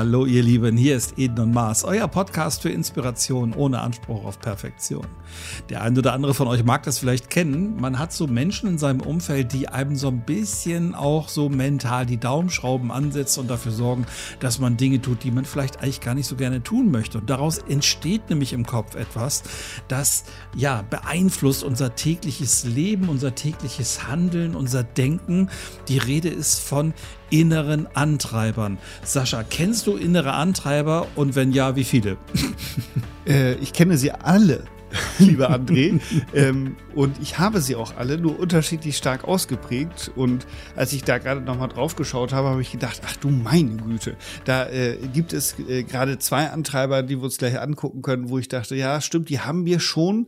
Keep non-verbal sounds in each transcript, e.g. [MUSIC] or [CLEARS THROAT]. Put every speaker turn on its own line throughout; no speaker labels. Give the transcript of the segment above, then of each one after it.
Hallo ihr Lieben, hier ist Eden und Mars, euer Podcast für Inspiration ohne Anspruch auf Perfektion. Der ein oder andere von euch mag das vielleicht kennen. Man hat so Menschen in seinem Umfeld, die einem so ein bisschen auch so mental die Daumenschrauben ansetzen und dafür sorgen, dass man Dinge tut, die man vielleicht eigentlich gar nicht so gerne tun möchte. Und daraus entsteht nämlich im Kopf etwas, das ja beeinflusst unser tägliches Leben, unser tägliches Handeln, unser Denken. Die Rede ist von inneren Antreibern. Sascha, kennst du innere Antreiber und wenn ja, wie viele? [LAUGHS]
Äh, ich kenne sie alle. [LAUGHS] lieber André. ähm, und ich habe sie auch alle, nur unterschiedlich stark ausgeprägt. Und als ich da gerade nochmal drauf geschaut habe, habe ich gedacht, ach du meine Güte, da äh, gibt es äh, gerade zwei Antreiber, die wir uns gleich angucken können, wo ich dachte, ja, stimmt, die haben wir schon.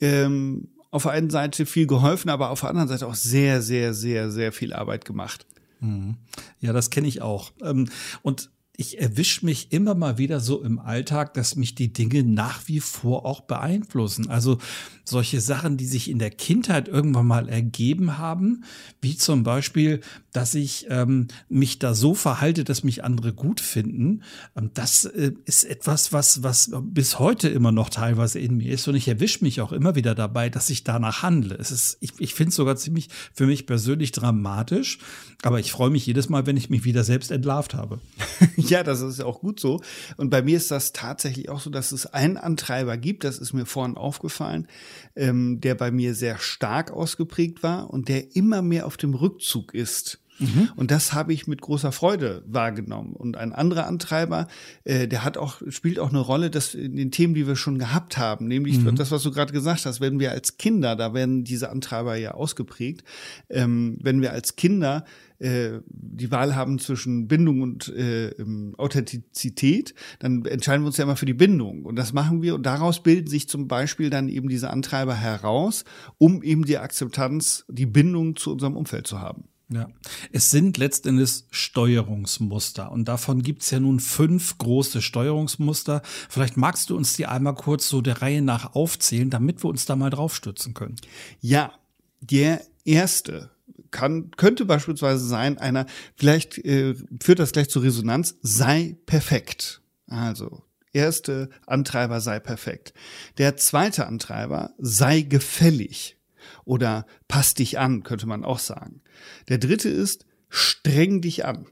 Ähm, auf der einen Seite viel geholfen, aber auf der anderen Seite auch sehr, sehr, sehr, sehr viel Arbeit gemacht.
Mhm. Ja, das kenne ich auch. Ähm, und ich erwische mich immer mal wieder so im Alltag, dass mich die Dinge nach wie vor auch beeinflussen. Also solche Sachen, die sich in der Kindheit irgendwann mal ergeben haben, wie zum Beispiel, dass ich ähm, mich da so verhalte, dass mich andere gut finden. Ähm, das äh, ist etwas, was, was bis heute immer noch teilweise in mir ist. Und ich erwische mich auch immer wieder dabei, dass ich danach handle. Es ist, ich, ich finde es sogar ziemlich für mich persönlich dramatisch, aber ich freue mich jedes Mal, wenn ich mich wieder selbst entlarvt habe. [LAUGHS]
ja, das ist auch gut so. Und bei mir ist das tatsächlich auch so, dass es einen Antreiber gibt, das ist mir vorhin aufgefallen, ähm, der bei mir sehr stark ausgeprägt war und der immer mehr auf dem Rückzug ist. Mhm. Und das habe ich mit großer Freude wahrgenommen. Und ein anderer Antreiber, äh, der hat auch, spielt auch eine Rolle, dass in den Themen, die wir schon gehabt haben, nämlich mhm. das, was du gerade gesagt hast, wenn wir als Kinder, da werden diese Antreiber ja ausgeprägt, ähm, wenn wir als Kinder äh, die Wahl haben zwischen Bindung und äh, ähm, Authentizität, dann entscheiden wir uns ja immer für die Bindung. Und das machen wir und daraus bilden sich zum Beispiel dann eben diese Antreiber heraus, um eben die Akzeptanz, die Bindung zu unserem Umfeld zu haben.
Ja, es sind letztendlich Steuerungsmuster und davon gibt's ja nun fünf große Steuerungsmuster. Vielleicht magst du uns die einmal kurz so der Reihe nach aufzählen, damit wir uns da mal draufstützen können.
Ja, der erste kann, könnte beispielsweise sein, einer, vielleicht äh, führt das gleich zur Resonanz, sei perfekt. Also, erste Antreiber sei perfekt. Der zweite Antreiber sei gefällig oder pass dich an, könnte man auch sagen. Der dritte ist streng dich an.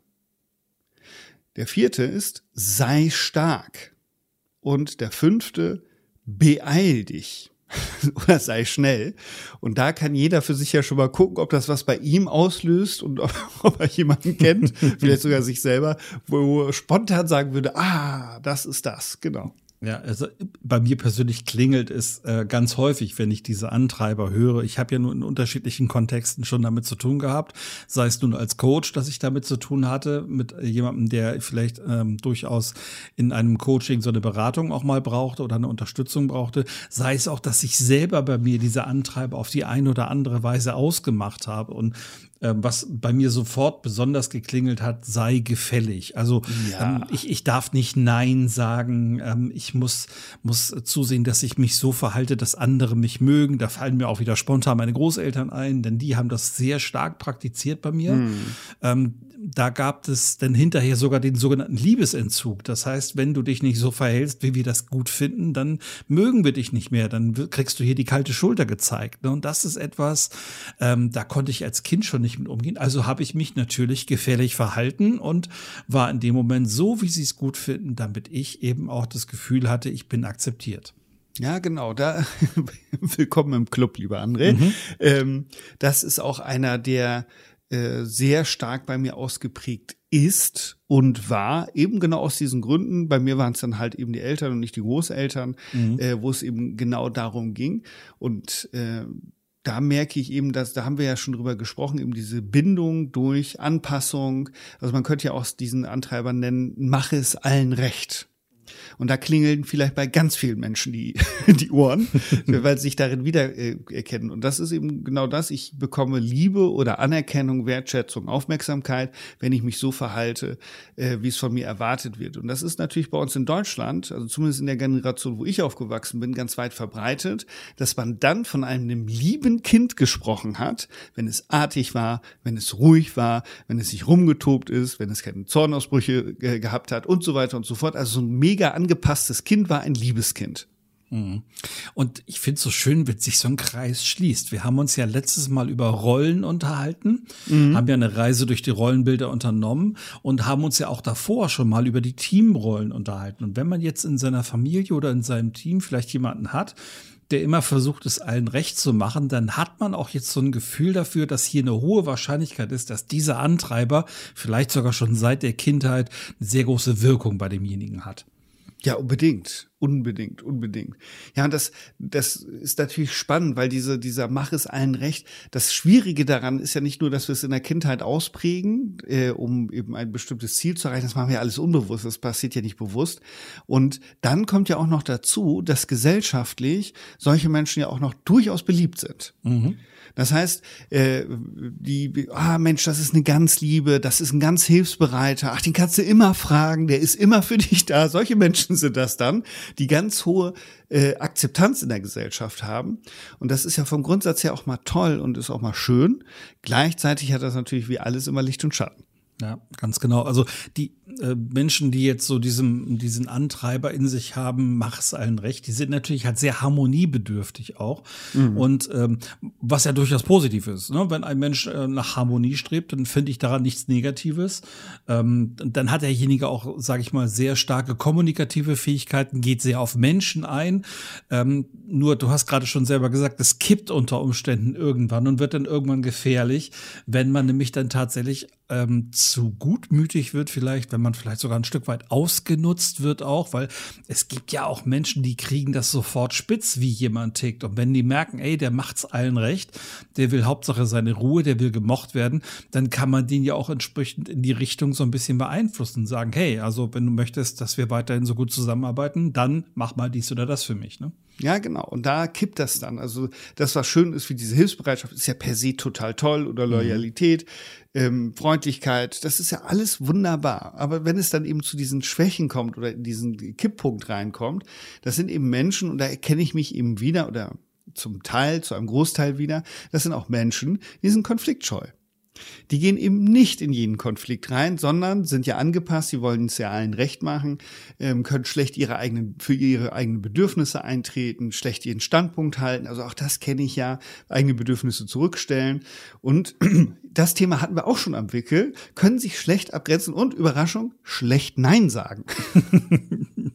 Der vierte ist sei stark. Und der fünfte beeil dich. [LAUGHS] oder sei schnell. Und da kann jeder für sich ja schon mal gucken, ob das was bei ihm auslöst und ob, [LAUGHS] ob er jemanden kennt, [LAUGHS] vielleicht sogar sich selber, wo er spontan sagen würde, ah, das ist das, genau.
Ja, also bei mir persönlich klingelt es äh, ganz häufig, wenn ich diese Antreiber höre. Ich habe ja nur in unterschiedlichen Kontexten schon damit zu tun gehabt, sei es nun als Coach, dass ich damit zu tun hatte, mit jemandem, der vielleicht ähm, durchaus in einem Coaching so eine Beratung auch mal brauchte oder eine Unterstützung brauchte, sei es auch, dass ich selber bei mir diese Antreiber auf die eine oder andere Weise ausgemacht habe. Und was bei mir sofort besonders geklingelt hat, sei gefällig. Also ja. ähm, ich, ich darf nicht Nein sagen. Ähm, ich muss, muss zusehen, dass ich mich so verhalte, dass andere mich mögen. Da fallen mir auch wieder spontan meine Großeltern ein, denn die haben das sehr stark praktiziert bei mir. Hm. Ähm, da gab es dann hinterher sogar den sogenannten Liebesentzug. Das heißt, wenn du dich nicht so verhältst, wie wir das gut finden, dann mögen wir dich nicht mehr. Dann kriegst du hier die kalte Schulter gezeigt. Ne? Und das ist etwas, ähm, da konnte ich als Kind schon nicht mit umgehen. Also habe ich mich natürlich gefährlich verhalten und war in dem Moment so, wie sie es gut finden, damit ich eben auch das Gefühl hatte, ich bin akzeptiert.
Ja, genau. Da [LAUGHS] willkommen im Club, lieber André. Mhm. Ähm, das ist auch einer der äh, sehr stark bei mir ausgeprägt ist und war, eben genau aus diesen Gründen. Bei mir waren es dann halt eben die Eltern und nicht die Großeltern, mhm. äh, wo es eben genau darum ging. Und äh, da merke ich eben, dass, da haben wir ja schon drüber gesprochen, eben diese Bindung durch Anpassung. Also man könnte ja auch diesen Antreiber nennen, mache es allen recht. Und da klingeln vielleicht bei ganz vielen Menschen die, [LAUGHS] die Ohren, [LAUGHS] weil sie sich darin wiedererkennen. Und das ist eben genau das. Ich bekomme Liebe oder Anerkennung, Wertschätzung, Aufmerksamkeit, wenn ich mich so verhalte, äh, wie es von mir erwartet wird. Und das ist natürlich bei uns in Deutschland, also zumindest in der Generation, wo ich aufgewachsen bin, ganz weit verbreitet, dass man dann von einem lieben Kind gesprochen hat, wenn es artig war, wenn es ruhig war, wenn es sich rumgetobt ist, wenn es keine Zornausbrüche äh, gehabt hat und so weiter und so fort. Also so ein mega angepasstes Kind war ein Liebeskind.
Mhm. Und ich finde es so schön, wenn sich so ein Kreis schließt. Wir haben uns ja letztes Mal über Rollen unterhalten, mhm. haben ja eine Reise durch die Rollenbilder unternommen und haben uns ja auch davor schon mal über die Teamrollen unterhalten. Und wenn man jetzt in seiner Familie oder in seinem Team vielleicht jemanden hat, der immer versucht, es allen recht zu machen, dann hat man auch jetzt so ein Gefühl dafür, dass hier eine hohe Wahrscheinlichkeit ist, dass dieser Antreiber vielleicht sogar schon seit der Kindheit eine sehr große Wirkung bei demjenigen hat.
Ja, unbedingt. Unbedingt, unbedingt. Ja, und das, das ist natürlich spannend, weil diese, dieser Mach es allen recht. Das Schwierige daran ist ja nicht nur, dass wir es in der Kindheit ausprägen, äh, um eben ein bestimmtes Ziel zu erreichen. Das machen wir alles unbewusst. Das passiert ja nicht bewusst. Und dann kommt ja auch noch dazu, dass gesellschaftlich solche Menschen ja auch noch durchaus beliebt sind. Mhm. Das heißt, äh, die, ah Mensch, das ist eine ganz Liebe, das ist ein ganz hilfsbereiter, ach, den kannst du immer fragen, der ist immer für dich da. Solche Menschen sind das dann, die ganz hohe äh, Akzeptanz in der Gesellschaft haben. Und das ist ja vom Grundsatz her auch mal toll und ist auch mal schön. Gleichzeitig hat das natürlich wie alles immer Licht und Schatten.
Ja, ganz genau. Also die äh, Menschen, die jetzt so diesem, diesen Antreiber in sich haben, mach es allen recht, die sind natürlich halt sehr harmoniebedürftig auch. Mhm. Und ähm, was ja durchaus positiv ist. Ne? Wenn ein Mensch äh, nach Harmonie strebt, dann finde ich daran nichts Negatives. Ähm, dann hat derjenige auch, sage ich mal, sehr starke kommunikative Fähigkeiten, geht sehr auf Menschen ein. Ähm, nur, du hast gerade schon selber gesagt, es kippt unter Umständen irgendwann und wird dann irgendwann gefährlich, wenn man nämlich dann tatsächlich ähm, zu gutmütig wird, vielleicht, wenn man vielleicht sogar ein Stück weit ausgenutzt wird auch, weil es gibt ja auch Menschen, die kriegen das sofort spitz, wie jemand tickt. Und wenn die merken, ey, der macht's allen recht, der will Hauptsache seine Ruhe, der will gemocht werden, dann kann man den ja auch entsprechend in die Richtung so ein bisschen beeinflussen und sagen, hey, also wenn du möchtest, dass wir weiterhin so gut zusammenarbeiten, dann mach mal dies oder das für mich, ne?
Ja, genau. Und da kippt das dann. Also das, was schön ist wie diese Hilfsbereitschaft, ist ja per se total toll oder mhm. Loyalität, mhm. ähm, Freundlichkeit, das ist ja alles wunderbar. Aber wenn es dann eben zu diesen Schwächen kommt oder in diesen Kipppunkt reinkommt, das sind eben Menschen und da erkenne ich mich eben wieder oder zum Teil, zu einem Großteil wieder, das sind auch Menschen, die sind konfliktscheu. Die gehen eben nicht in jeden Konflikt rein, sondern sind ja angepasst, sie wollen es ja allen recht machen, ähm, können schlecht ihre eigenen, für ihre eigenen Bedürfnisse eintreten, schlecht ihren Standpunkt halten. Also auch das kenne ich ja, eigene Bedürfnisse zurückstellen. Und [CLEARS THROAT] das Thema hatten wir auch schon am Wickel, können sich schlecht abgrenzen und Überraschung, schlecht Nein sagen. [LAUGHS]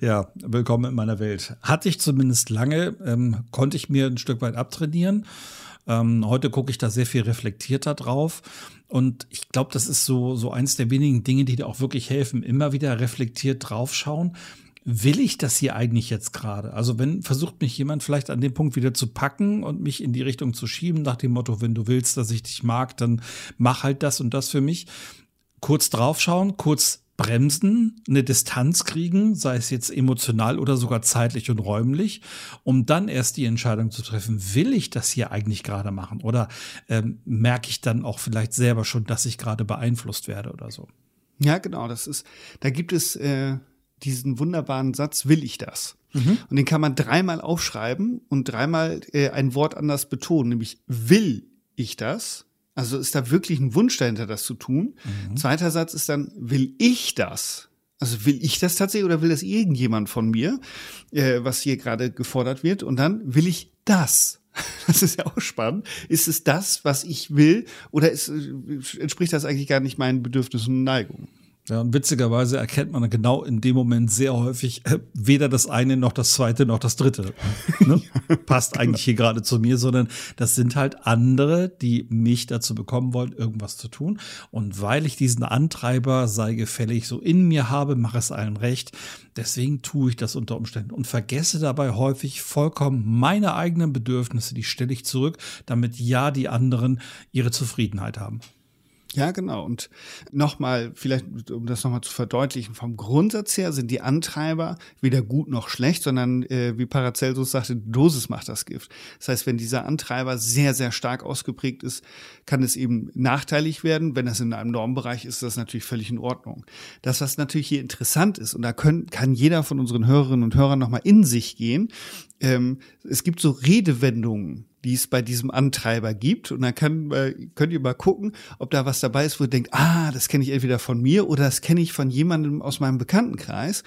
Ja, willkommen in meiner Welt. Hatte ich zumindest lange, ähm, konnte ich mir ein Stück weit abtrainieren. Ähm, heute gucke ich da sehr viel reflektierter drauf. Und ich glaube, das ist so, so eins der wenigen Dinge, die dir auch wirklich helfen, immer wieder reflektiert draufschauen. Will ich das hier eigentlich jetzt gerade? Also wenn versucht mich jemand vielleicht an dem Punkt wieder zu packen und mich in die Richtung zu schieben, nach dem Motto, wenn du willst, dass ich dich mag, dann mach halt das und das für mich. Kurz draufschauen, kurz bremsen, eine Distanz kriegen, sei es jetzt emotional oder sogar zeitlich und räumlich, um dann erst die Entscheidung zu treffen, will ich das hier eigentlich gerade machen oder ähm, merke ich dann auch vielleicht selber schon, dass ich gerade beeinflusst werde oder so.
Ja, genau, das ist, da gibt es äh, diesen wunderbaren Satz, will ich das? Mhm. Und den kann man dreimal aufschreiben und dreimal äh, ein Wort anders betonen, nämlich will ich das? Also ist da wirklich ein Wunsch dahinter, das zu tun. Mhm. Zweiter Satz ist dann, will ich das? Also will ich das tatsächlich oder will das irgendjemand von mir, äh, was hier gerade gefordert wird? Und dann will ich das. [LAUGHS] Das ist ja auch spannend. Ist es das, was ich will, oder ist, äh, entspricht das eigentlich gar nicht meinen Bedürfnissen und Neigungen?
Ja, und witzigerweise erkennt man genau in dem Moment sehr häufig äh, weder das eine noch das zweite noch das dritte. Ne? [LAUGHS] Passt eigentlich hier gerade zu mir, sondern das sind halt andere, die mich dazu bekommen wollen, irgendwas zu tun. Und weil ich diesen Antreiber sei gefällig so in mir habe, mache es allen recht. Deswegen tue ich das unter Umständen und vergesse dabei häufig vollkommen meine eigenen Bedürfnisse, die stelle ich zurück, damit ja die anderen ihre Zufriedenheit haben.
Ja, genau. Und nochmal, vielleicht, um das nochmal zu verdeutlichen, vom Grundsatz her sind die Antreiber weder gut noch schlecht, sondern äh, wie Paracelsus sagte, Dosis macht das Gift. Das heißt, wenn dieser Antreiber sehr, sehr stark ausgeprägt ist, kann es eben nachteilig werden. Wenn das in einem Normbereich ist, ist das natürlich völlig in Ordnung. Das, was natürlich hier interessant ist, und da können, kann jeder von unseren Hörerinnen und Hörern nochmal in sich gehen, ähm, es gibt so Redewendungen, die es bei diesem Antreiber gibt. Und dann kann, könnt ihr mal gucken, ob da was dabei ist, wo ihr denkt, ah, das kenne ich entweder von mir oder das kenne ich von jemandem aus meinem Bekanntenkreis.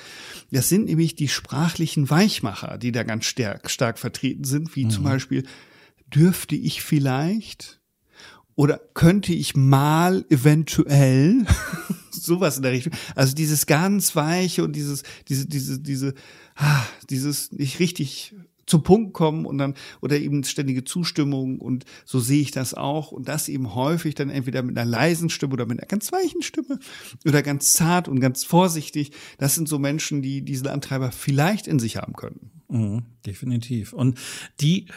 Das sind nämlich die sprachlichen Weichmacher, die da ganz stark, stark vertreten sind, wie mhm. zum Beispiel, dürfte ich vielleicht oder könnte ich mal eventuell [LAUGHS] sowas in der Richtung. Also dieses ganz weiche und dieses, diese, diese, diese, ah, dieses nicht richtig zum Punkt kommen und dann oder eben ständige Zustimmung und so sehe ich das auch und das eben häufig dann entweder mit einer leisen Stimme oder mit einer ganz weichen Stimme oder ganz zart und ganz vorsichtig. Das sind so Menschen, die diesen Antreiber vielleicht in sich haben könnten.
Mhm, definitiv. Und die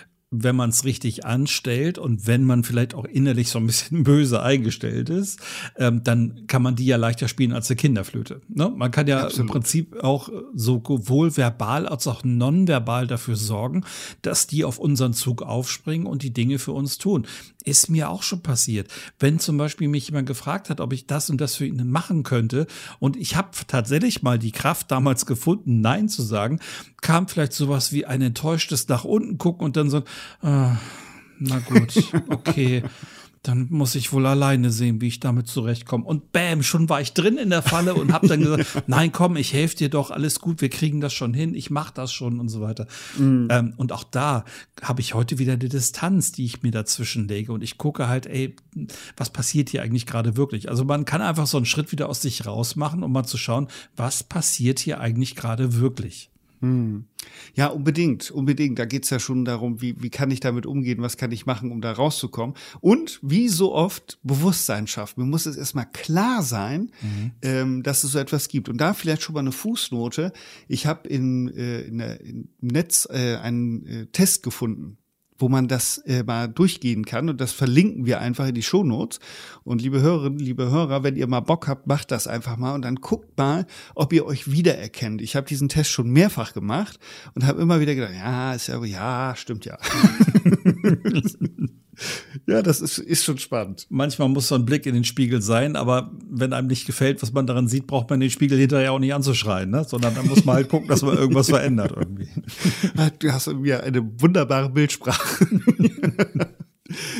wenn man es richtig anstellt und wenn man vielleicht auch innerlich so ein bisschen [LAUGHS] böse eingestellt ist, ähm, dann kann man die ja leichter spielen als eine Kinderflöte. Ne? Man kann ja Absolut. im Prinzip auch sowohl verbal als auch nonverbal dafür sorgen, dass die auf unseren Zug aufspringen und die Dinge für uns tun. Ist mir auch schon passiert. Wenn zum Beispiel mich jemand gefragt hat, ob ich das und das für ihn machen könnte und ich habe tatsächlich mal die Kraft damals gefunden, Nein zu sagen, kam vielleicht sowas wie ein enttäuschtes nach unten gucken und dann so, ah, na gut, okay dann muss ich wohl alleine sehen, wie ich damit zurechtkomme. Und bam, schon war ich drin in der Falle und habe dann gesagt, [LAUGHS] nein, komm, ich helfe dir doch, alles gut, wir kriegen das schon hin, ich mache das schon und so weiter. Mhm. Ähm, und auch da habe ich heute wieder die Distanz, die ich mir dazwischen lege und ich gucke halt, ey, was passiert hier eigentlich gerade wirklich? Also man kann einfach so einen Schritt wieder aus sich rausmachen, um mal zu schauen, was passiert hier eigentlich gerade wirklich.
Hm. Ja, unbedingt, unbedingt. Da geht's ja schon darum, wie, wie kann ich damit umgehen, was kann ich machen, um da rauszukommen. Und wie so oft Bewusstsein schaffen. Mir muss es erstmal klar sein, mhm. ähm, dass es so etwas gibt. Und da vielleicht schon mal eine Fußnote. Ich habe in, äh, in, im Netz äh, einen äh, Test gefunden wo man das äh, mal durchgehen kann. Und das verlinken wir einfach in die Shownotes. Und liebe Hörerinnen, liebe Hörer, wenn ihr mal Bock habt, macht das einfach mal und dann guckt mal, ob ihr euch wiedererkennt. Ich habe diesen Test schon mehrfach gemacht und habe immer wieder gedacht, ja, ist ja, ja, stimmt ja. [LAUGHS] Ja, das ist, ist schon spannend.
Manchmal muss so ein Blick in den Spiegel sein, aber wenn einem nicht gefällt, was man daran sieht, braucht man den Spiegel hinterher auch nicht anzuschreien, ne? sondern dann muss man halt gucken, dass man irgendwas verändert irgendwie. [LAUGHS]
Du hast mir eine wunderbare Bildsprache. [LAUGHS]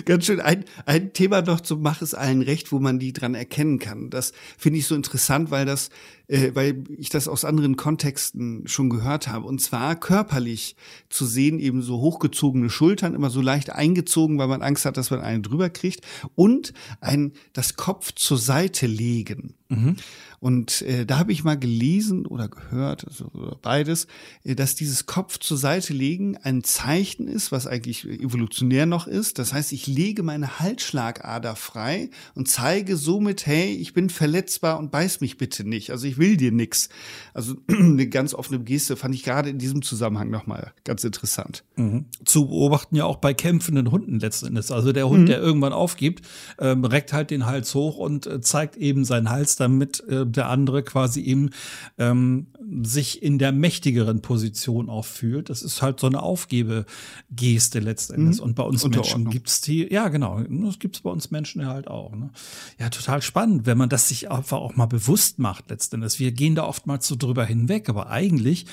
Ganz schön. Ein, ein Thema noch zum Mach es allen recht, wo man die dran erkennen kann. Das finde ich so interessant, weil das, äh, weil ich das aus anderen Kontexten schon gehört habe. Und zwar körperlich zu sehen, eben so hochgezogene Schultern, immer so leicht eingezogen, weil man Angst hat, dass man einen drüber kriegt. Und ein, das Kopf zur Seite legen. Mhm. Und äh, da habe ich mal gelesen oder gehört, also beides, äh, dass dieses Kopf zur Seite legen ein Zeichen ist, was eigentlich evolutionär noch ist. Das heißt, ich lege meine Halsschlagader frei und zeige somit, hey, ich bin verletzbar und beiß mich bitte nicht. Also ich will dir nix. Also [CLEARS THROAT] eine ganz offene Geste fand ich gerade in diesem Zusammenhang nochmal ganz interessant.
Mhm. Zu beobachten ja auch bei kämpfenden Hunden letzten Endes. Also der Hund, mhm. der irgendwann aufgibt, ähm, reckt halt den Hals hoch und äh, zeigt eben seinen Hals, damit äh, der andere quasi eben ähm, sich in der mächtigeren Position auch fühlt. Das ist halt so eine Aufgebegeste letztendlich. Mhm. Und bei uns Menschen gibt's die, ja genau, das gibt's bei uns Menschen halt auch. Ne? Ja, total spannend, wenn man das sich einfach auch mal bewusst macht letztendlich. Wir gehen da oftmals so drüber hinweg, aber eigentlich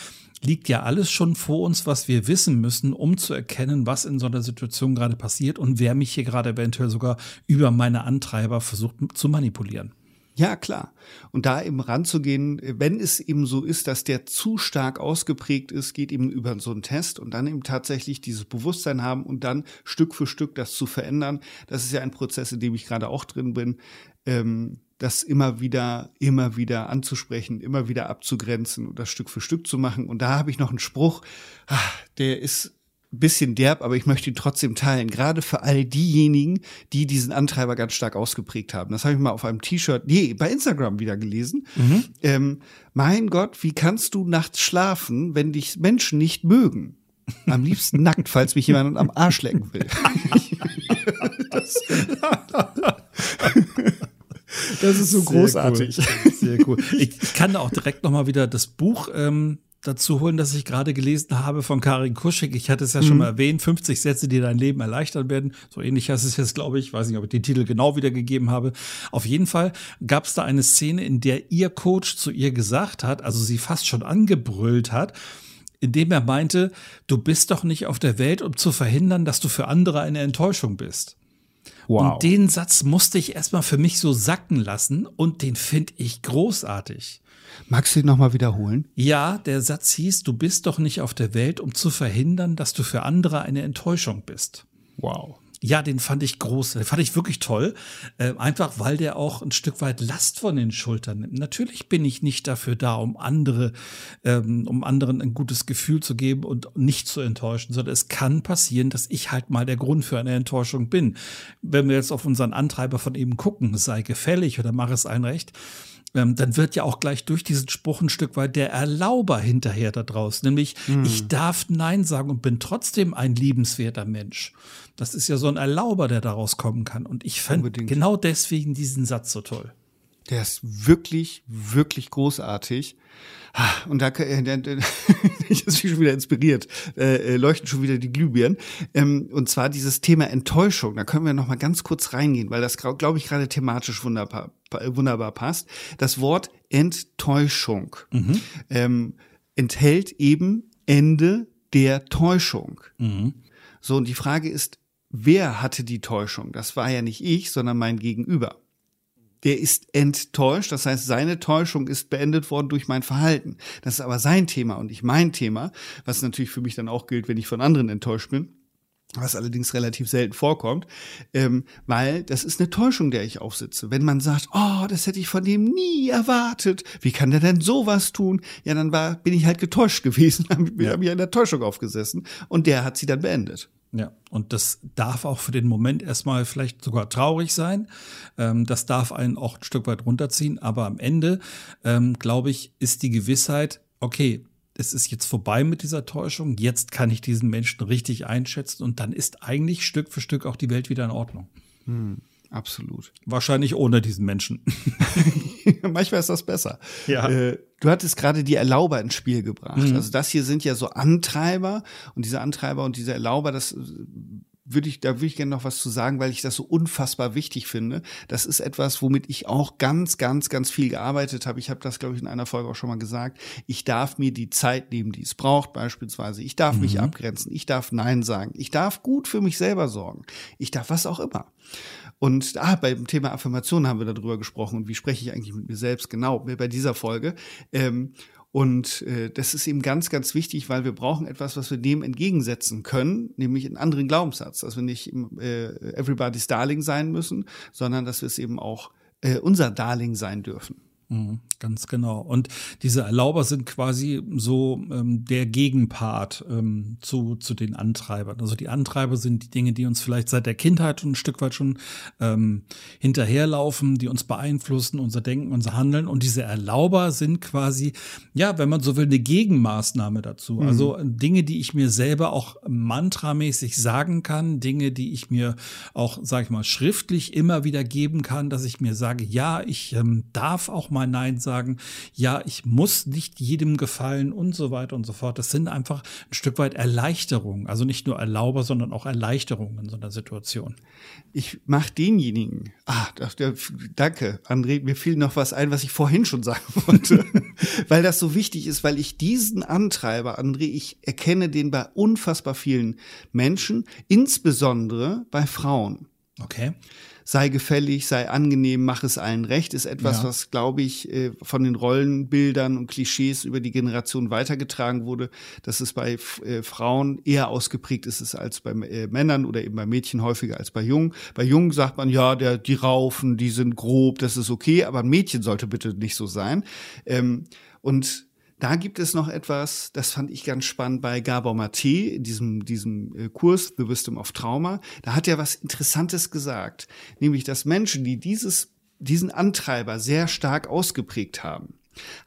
liegt ja alles schon vor uns, was wir wissen müssen, um zu erkennen, was in so einer Situation gerade passiert und wer mich hier gerade eventuell sogar über meine Antreiber versucht zu manipulieren.
Ja, klar. Und da eben ranzugehen, wenn es eben so ist, dass der zu stark ausgeprägt ist, geht eben über so einen Test und dann eben tatsächlich dieses Bewusstsein haben und dann Stück für Stück das zu verändern. Das ist ja ein Prozess, in dem ich gerade auch drin bin. Ähm, das immer wieder, immer wieder anzusprechen, immer wieder abzugrenzen und das Stück für Stück zu machen. Und da habe ich noch einen Spruch, ah, der ist bisschen derb, aber ich möchte ihn trotzdem teilen. Gerade für all diejenigen, die diesen Antreiber ganz stark ausgeprägt haben. Das habe ich mal auf einem T-Shirt, nee, bei Instagram wieder gelesen. Mhm. Ähm, mein Gott, wie kannst du nachts schlafen, wenn dich Menschen nicht mögen? Am liebsten [LAUGHS] nackt, falls mich jemand am Arsch lecken will. [LAUGHS] das, Das ist so Sehr großartig.
Cool. Sehr cool. Ich, kann auch direkt noch mal wieder das Buch ähm, dazu holen, dass ich gerade gelesen habe von Karin Kuschig. Ich hatte es ja schon mhm. mal erwähnt, 50 Sätze, die dein Leben erleichtern werden. So ähnlich heißt es jetzt, glaube ich. Ich weiß nicht, ob ich den Titel genau wiedergegeben habe. Auf jeden Fall gab es da eine Szene, in der ihr Coach zu ihr gesagt hat, also sie fast schon angebrüllt hat, indem er meinte, du bist doch nicht auf der Welt, um zu verhindern, dass du für andere eine Enttäuschung bist. Wow. Und den Satz musste ich erstmal für mich so sacken lassen und den finde ich großartig.
Magst du ihn nochmal wiederholen?
Ja, der Satz hieß, du bist doch nicht auf der Welt, um zu verhindern, dass du für andere eine Enttäuschung bist.
Wow.
Ja, den fand ich groß, den fand ich wirklich toll. Äh, einfach weil der auch ein Stück weit Last von den Schultern nimmt. Natürlich bin ich nicht dafür da, um andere, ähm, um anderen ein gutes Gefühl zu geben und nicht zu enttäuschen, sondern es kann passieren, dass ich halt mal der Grund für eine Enttäuschung bin. Wenn wir jetzt auf unseren Antreiber von eben gucken, sei gefällig oder mach es ein Recht, ähm, dann wird ja auch gleich durch diesen Spruch ein Stück weit der Erlauber hinterher da draus. Nämlich, hm. ich darf Nein sagen und bin trotzdem ein liebenswerter Mensch. Das ist ja so ein Erlauber, der daraus kommen kann. Und ich fand genau deswegen diesen Satz so toll.
Der ist wirklich, wirklich großartig. Und da äh, [LAUGHS] ich ist schon wieder inspiriert, äh, äh, leuchten schon wieder die Glühbirnen. Ähm, und zwar dieses Thema Enttäuschung. Da können wir noch mal ganz kurz reingehen, weil das glaube ich gerade thematisch wunderbar, wunderbar passt. Das Wort Enttäuschung mhm. ähm, enthält eben Ende der Täuschung. Mhm. So und die Frage ist, wer hatte die Täuschung? Das war ja nicht ich, sondern mein Gegenüber der ist enttäuscht. Das heißt, seine Täuschung ist beendet worden durch mein Verhalten. Das ist aber sein Thema und nicht mein Thema, was natürlich für mich dann auch gilt, wenn ich von anderen enttäuscht bin was allerdings relativ selten vorkommt, ähm, weil das ist eine Täuschung, der ich aufsitze. Wenn man sagt, oh, das hätte ich von dem nie erwartet, wie kann der denn sowas tun? Ja, dann war, bin ich halt getäuscht [LAUGHS] gewesen, habe ja. hab mich in der Täuschung aufgesessen und der hat sie dann beendet.
Ja, und das darf auch für den Moment erstmal vielleicht sogar traurig sein. Ähm, das darf einen auch ein Stück weit runterziehen. Aber am Ende, ähm, glaube ich, ist die Gewissheit, okay, es ist jetzt vorbei mit dieser Täuschung. Jetzt kann ich diesen Menschen richtig einschätzen. Und dann ist eigentlich Stück für Stück auch die Welt wieder in Ordnung.
Hm. Absolut.
Wahrscheinlich ohne diesen Menschen. [LAUGHS]
Manchmal ist das besser. Ja. Äh, du hattest gerade die Erlauber ins Spiel gebracht. Mhm. Also das hier sind ja so Antreiber und diese Antreiber und diese Erlauber, das äh, würde ich, da würde ich gerne noch was zu sagen, weil ich das so unfassbar wichtig finde. Das ist etwas, womit ich auch ganz, ganz, ganz viel gearbeitet habe. Ich habe das, glaube ich, in einer Folge auch schon mal gesagt. Ich darf mir die Zeit nehmen, die es braucht, beispielsweise. Ich darf mhm. mich abgrenzen. Ich darf Nein sagen. Ich darf gut für mich selber sorgen. Ich darf was auch immer. Und ah, beim Thema Affirmation haben wir darüber gesprochen und wie spreche ich eigentlich mit mir selbst genau bei dieser Folge. Ähm, und äh, das ist eben ganz, ganz wichtig, weil wir brauchen etwas, was wir dem entgegensetzen können, nämlich einen anderen Glaubenssatz, dass wir nicht äh, everybody's Darling sein müssen, sondern dass wir es eben auch äh, unser Darling sein dürfen.
Mhm, ganz genau. Und diese Erlauber sind quasi so ähm, der Gegenpart ähm, zu, zu den Antreibern. Also die Antreiber sind die Dinge, die uns vielleicht seit der Kindheit ein Stück weit schon ähm, hinterherlaufen, die uns beeinflussen, unser Denken, unser Handeln. Und diese Erlauber sind quasi, ja, wenn man so will, eine Gegenmaßnahme dazu. Mhm. Also Dinge, die ich mir selber auch mantramäßig sagen kann, Dinge, die ich mir auch, sag ich mal, schriftlich immer wieder geben kann, dass ich mir sage, ja, ich ähm, darf auch mal mal Nein sagen. Ja, ich muss nicht jedem gefallen und so weiter und so fort. Das sind einfach ein Stück weit Erleichterungen. Also nicht nur Erlauber, sondern auch Erleichterungen in so einer Situation.
Ich mache denjenigen. Ah, danke, André. Mir fiel noch was ein, was ich vorhin schon sagen [LAUGHS] wollte. weil das so wichtig ist, weil ich diesen Antreiber, André, ich erkenne den bei unfassbar vielen Menschen, insbesondere bei Frauen.
Okay
sei gefällig, sei angenehm, mach es allen recht, ist etwas, ja. was, glaube ich, äh, von den Rollenbildern und Klischees über die Generation weitergetragen wurde, dass es bei äh, Frauen eher ausgeprägt ist als bei äh, Männern oder eben bei Mädchen häufiger als bei Jungen. Bei Jungen sagt man, ja, der, die raufen, die sind grob, das ist okay, aber ein Mädchen sollte bitte nicht so sein. Ähm, und da gibt es noch etwas, das fand ich ganz spannend bei Gabor Mate, in diesem, diesem äh, Kurs The Wisdom of Trauma. Da hat er was Interessantes gesagt, nämlich, dass Menschen, die dieses, diesen Antreiber sehr stark ausgeprägt haben,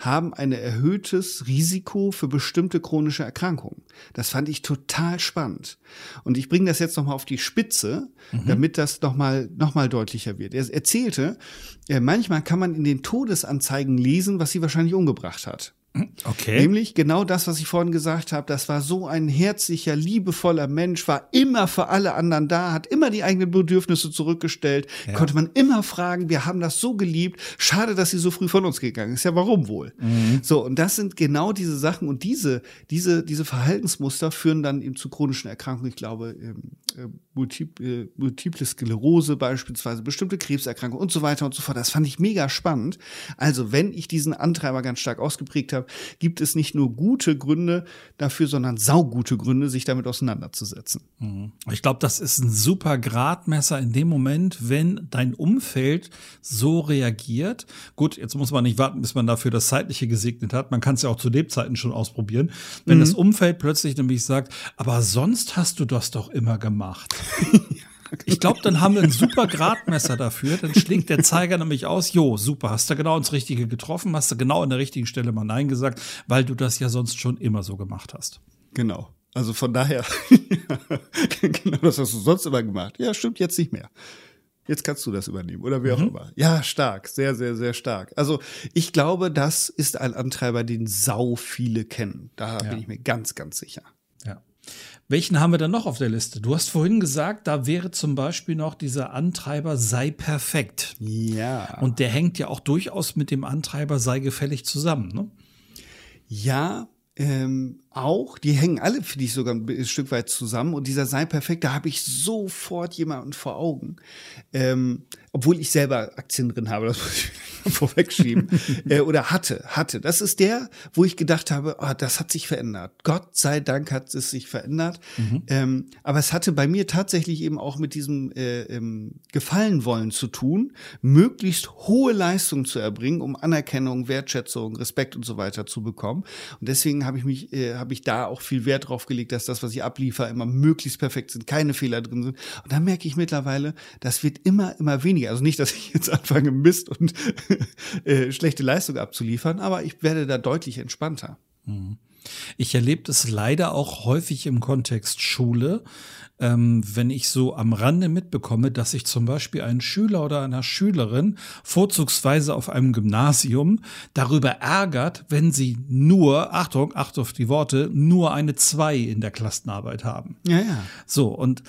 haben ein erhöhtes Risiko für bestimmte chronische Erkrankungen. Das fand ich total spannend. Und ich bringe das jetzt nochmal auf die Spitze, mhm. damit das nochmal noch mal deutlicher wird. Er erzählte, äh, manchmal kann man in den Todesanzeigen lesen, was sie wahrscheinlich umgebracht hat.
Okay.
Nämlich genau das, was ich vorhin gesagt habe. Das war so ein herzlicher, liebevoller Mensch, war immer für alle anderen da, hat immer die eigenen Bedürfnisse zurückgestellt, ja. konnte man immer fragen. Wir haben das so geliebt. Schade, dass sie so früh von uns gegangen ist. Ja, warum wohl? Mhm. So, und das sind genau diese Sachen und diese, diese, diese Verhaltensmuster führen dann eben zu chronischen Erkrankungen. Ich glaube, ähm, äh, multiple, multiple Sklerose beispielsweise, bestimmte Krebserkrankungen und so weiter und so fort. Das fand ich mega spannend. Also, wenn ich diesen Antreiber ganz stark ausgeprägt habe, gibt es nicht nur gute Gründe dafür, sondern saugute Gründe, sich damit auseinanderzusetzen.
Mhm. Ich glaube, das ist ein super Gradmesser in dem Moment, wenn dein Umfeld so reagiert. Gut, jetzt muss man nicht warten, bis man dafür das Zeitliche gesegnet hat. Man kann es ja auch zu Lebzeiten schon ausprobieren. Wenn mhm. das Umfeld plötzlich nämlich sagt, aber sonst hast du das doch immer gemacht. [LAUGHS] Ich glaube, dann haben wir ein super Gradmesser dafür. Dann schlägt der Zeiger nämlich aus, jo, super, hast du genau ins Richtige getroffen, hast du genau an der richtigen Stelle mal Nein gesagt, weil du das ja sonst schon immer so gemacht hast.
Genau. Also von daher, [LAUGHS] genau das hast du sonst immer gemacht. Ja, stimmt jetzt nicht mehr. Jetzt kannst du das übernehmen oder wie auch mhm. immer. Ja, stark, sehr, sehr, sehr stark. Also ich glaube, das ist ein Antreiber, den sau viele kennen. Da ja. bin ich mir ganz, ganz sicher.
Ja. Welchen haben wir dann noch auf der Liste? Du hast vorhin gesagt, da wäre zum Beispiel noch dieser Antreiber sei perfekt.
Ja.
Und der hängt ja auch durchaus mit dem Antreiber sei gefällig zusammen, ne?
Ja, ähm, auch, die hängen alle, finde ich, sogar ein Stück weit zusammen. Und dieser Sei perfekt, da habe ich sofort jemanden vor Augen. Ähm, obwohl ich selber Aktien drin habe, [LAUGHS] das muss ich vorwegschieben, [LAUGHS] äh, oder hatte, hatte. Das ist der, wo ich gedacht habe, oh, das hat sich verändert. Gott sei Dank hat es sich verändert. Mhm. Ähm, aber es hatte bei mir tatsächlich eben auch mit diesem äh, ähm, Gefallen wollen zu tun, möglichst hohe Leistungen zu erbringen, um Anerkennung, Wertschätzung, Respekt und so weiter zu bekommen. Und deswegen habe ich mich, äh, habe ich da auch viel Wert drauf gelegt, dass das, was ich abliefer, immer möglichst perfekt sind, keine Fehler drin sind. Und da merke ich mittlerweile, das wird immer, immer weniger. Also nicht, dass ich jetzt anfange, Mist und [LAUGHS] äh, schlechte Leistung abzuliefern, aber ich werde da deutlich entspannter.
Mhm. Ich erlebe das leider auch häufig im Kontext Schule, ähm, wenn ich so am Rande mitbekomme, dass sich zum Beispiel ein Schüler oder eine Schülerin vorzugsweise auf einem Gymnasium darüber ärgert, wenn sie nur, Achtung, acht auf die Worte, nur eine zwei in der Klassenarbeit haben.
Ja, ja.
So, und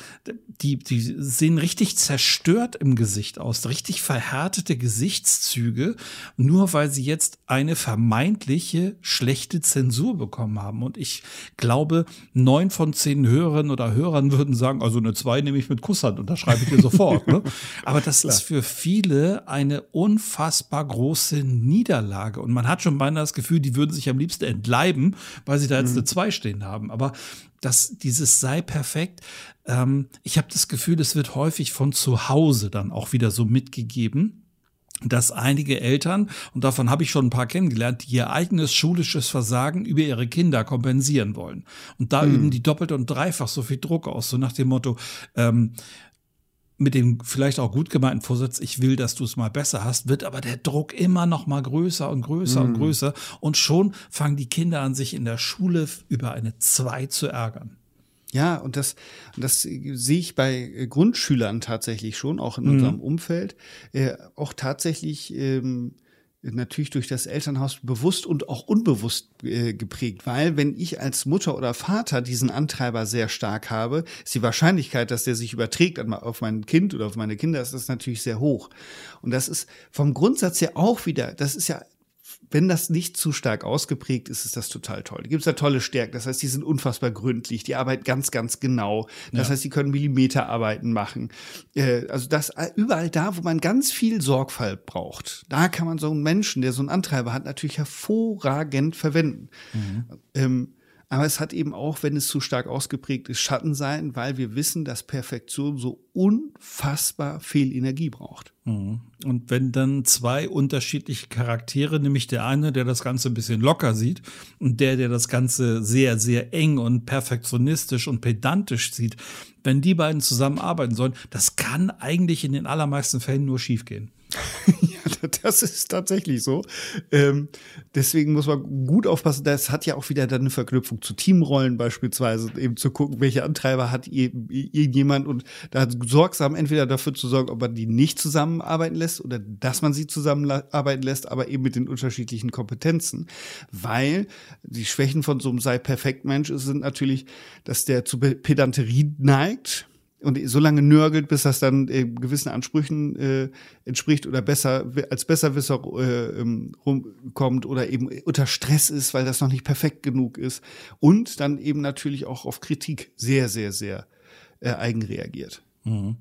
die, die sehen richtig zerstört im Gesicht aus, richtig verhärtete Gesichtszüge, nur weil sie jetzt eine vermeintliche schlechte Zensur bekommen haben. Und ich glaube, neun von zehn Hörerinnen oder Hörern würden sagen, sagen, also eine 2 nehme ich mit Kusshand und da schreibe ich dir sofort. ne? [LAUGHS] Aber das Klar. ist für viele eine unfassbar große Niederlage. Und man hat schon beinahe das Gefühl, die würden sich am liebsten entleiben, weil sie da jetzt mhm. eine 2 stehen haben. Aber das, dieses sei perfekt, ähm, ich habe das Gefühl, es wird häufig von zu Hause dann auch wieder so mitgegeben dass einige Eltern, und davon habe ich schon ein paar kennengelernt, die ihr eigenes schulisches Versagen über ihre Kinder kompensieren wollen. Und da mhm. üben die doppelt und dreifach so viel Druck aus, so nach dem Motto, ähm, mit dem vielleicht auch gut gemeinten Vorsatz, ich will, dass du es mal besser hast, wird aber der Druck immer noch mal größer und größer mhm. und größer. Und schon fangen die Kinder an, sich in der Schule über eine Zwei zu ärgern.
Ja, und das, das sehe ich bei äh, Grundschülern tatsächlich schon, auch in mhm. unserem Umfeld, äh, auch tatsächlich ähm, natürlich durch das Elternhaus bewusst und auch unbewusst äh, geprägt, weil wenn ich als Mutter oder Vater diesen Antreiber sehr stark habe, ist die Wahrscheinlichkeit, dass der sich überträgt auf mein Kind oder auf meine Kinder, ist das natürlich sehr hoch. Und das ist vom Grundsatz her auch wieder, das ist ja wenn das nicht zu stark ausgeprägt ist, ist das total toll. Da gibt es ja tolle Stärken. Das heißt, die sind unfassbar gründlich, die arbeiten ganz, ganz genau. Das ja. heißt, die können Millimeterarbeiten machen. Äh, also das äh, überall da, wo man ganz viel Sorgfalt braucht, da kann man so einen Menschen, der so einen Antreiber hat, natürlich hervorragend verwenden. Mhm. Ähm, aber es hat eben auch, wenn es zu stark ausgeprägt ist, Schattenseiten, weil wir wissen, dass Perfektion so unfassbar viel Energie braucht.
Mhm. Und wenn dann zwei unterschiedliche Charaktere, nämlich der eine, der das Ganze ein bisschen locker sieht und der, der das Ganze sehr, sehr eng und perfektionistisch und pedantisch sieht, wenn die beiden zusammenarbeiten sollen, das kann eigentlich in den allermeisten Fällen nur schiefgehen. [LAUGHS] [LAUGHS]
das ist tatsächlich so. Ähm, deswegen muss man gut aufpassen. Das hat ja auch wieder dann eine Verknüpfung zu Teamrollen beispielsweise, eben zu gucken, welche Antreiber hat irgendjemand und da sorgsam entweder dafür zu sorgen, ob man die nicht zusammenarbeiten lässt oder dass man sie zusammenarbeiten lässt, aber eben mit den unterschiedlichen Kompetenzen. Weil die Schwächen von so einem Sei-Perfekt-Mensch sind natürlich, dass der zu Pedanterie neigt und so lange nörgelt, bis das dann äh, gewissen Ansprüchen äh, entspricht oder besser als Besserwisser äh, ähm, rumkommt oder eben unter Stress ist, weil das noch nicht perfekt genug ist und dann eben natürlich auch auf Kritik sehr, sehr, sehr äh, eigen reagiert.
Mhm.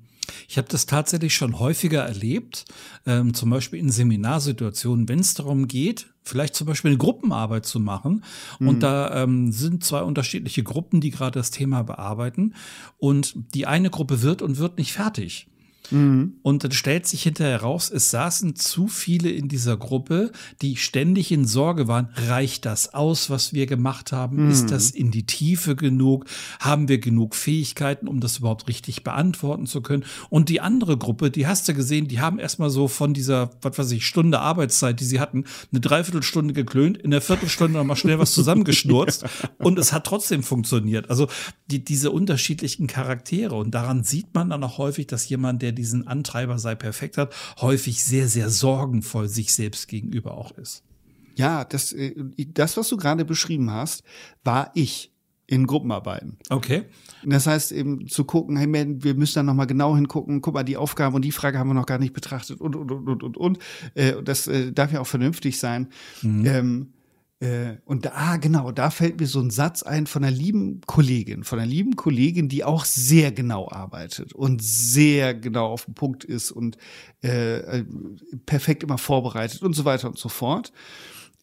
Ich habe das tatsächlich schon häufiger erlebt, ähm, zum Beispiel in Seminarsituationen, wenn es darum geht, vielleicht zum Beispiel eine Gruppenarbeit zu machen. Mhm. Und da ähm, sind zwei unterschiedliche Gruppen, die gerade das Thema bearbeiten. Und die eine Gruppe wird und wird nicht fertig. Mhm. Und dann stellt sich hinterher raus, es saßen zu viele in dieser Gruppe, die ständig in Sorge waren. Reicht das aus, was wir gemacht haben? Mhm. Ist das in die Tiefe genug? Haben wir genug Fähigkeiten, um das überhaupt richtig beantworten zu können? Und die andere Gruppe, die hast du gesehen, die haben erstmal so von dieser, was weiß ich, Stunde Arbeitszeit, die sie hatten, eine Dreiviertelstunde geklönt, in der Viertelstunde nochmal schnell was zusammengeschnurzt [LAUGHS] und es hat trotzdem funktioniert. Also die, diese unterschiedlichen Charaktere und daran sieht man dann auch häufig, dass jemand, der diesen Antreiber sei perfekt hat, häufig sehr, sehr sorgenvoll sich selbst gegenüber auch ist.
Ja, das, äh, das, was du gerade beschrieben hast, war ich in Gruppenarbeiten.
Okay.
Das heißt eben zu gucken, hey man, wir müssen da nochmal genau hingucken, guck mal, die Aufgaben und die Frage haben wir noch gar nicht betrachtet und, und, und, und, und, und. Äh, das äh, darf ja auch vernünftig sein. Mhm. Ähm, äh, und da, ah, genau, da fällt mir so ein Satz ein von einer lieben Kollegin, von einer lieben Kollegin, die auch sehr genau arbeitet und sehr genau auf den Punkt ist und äh, äh perfekt immer vorbereitet und so weiter und so fort.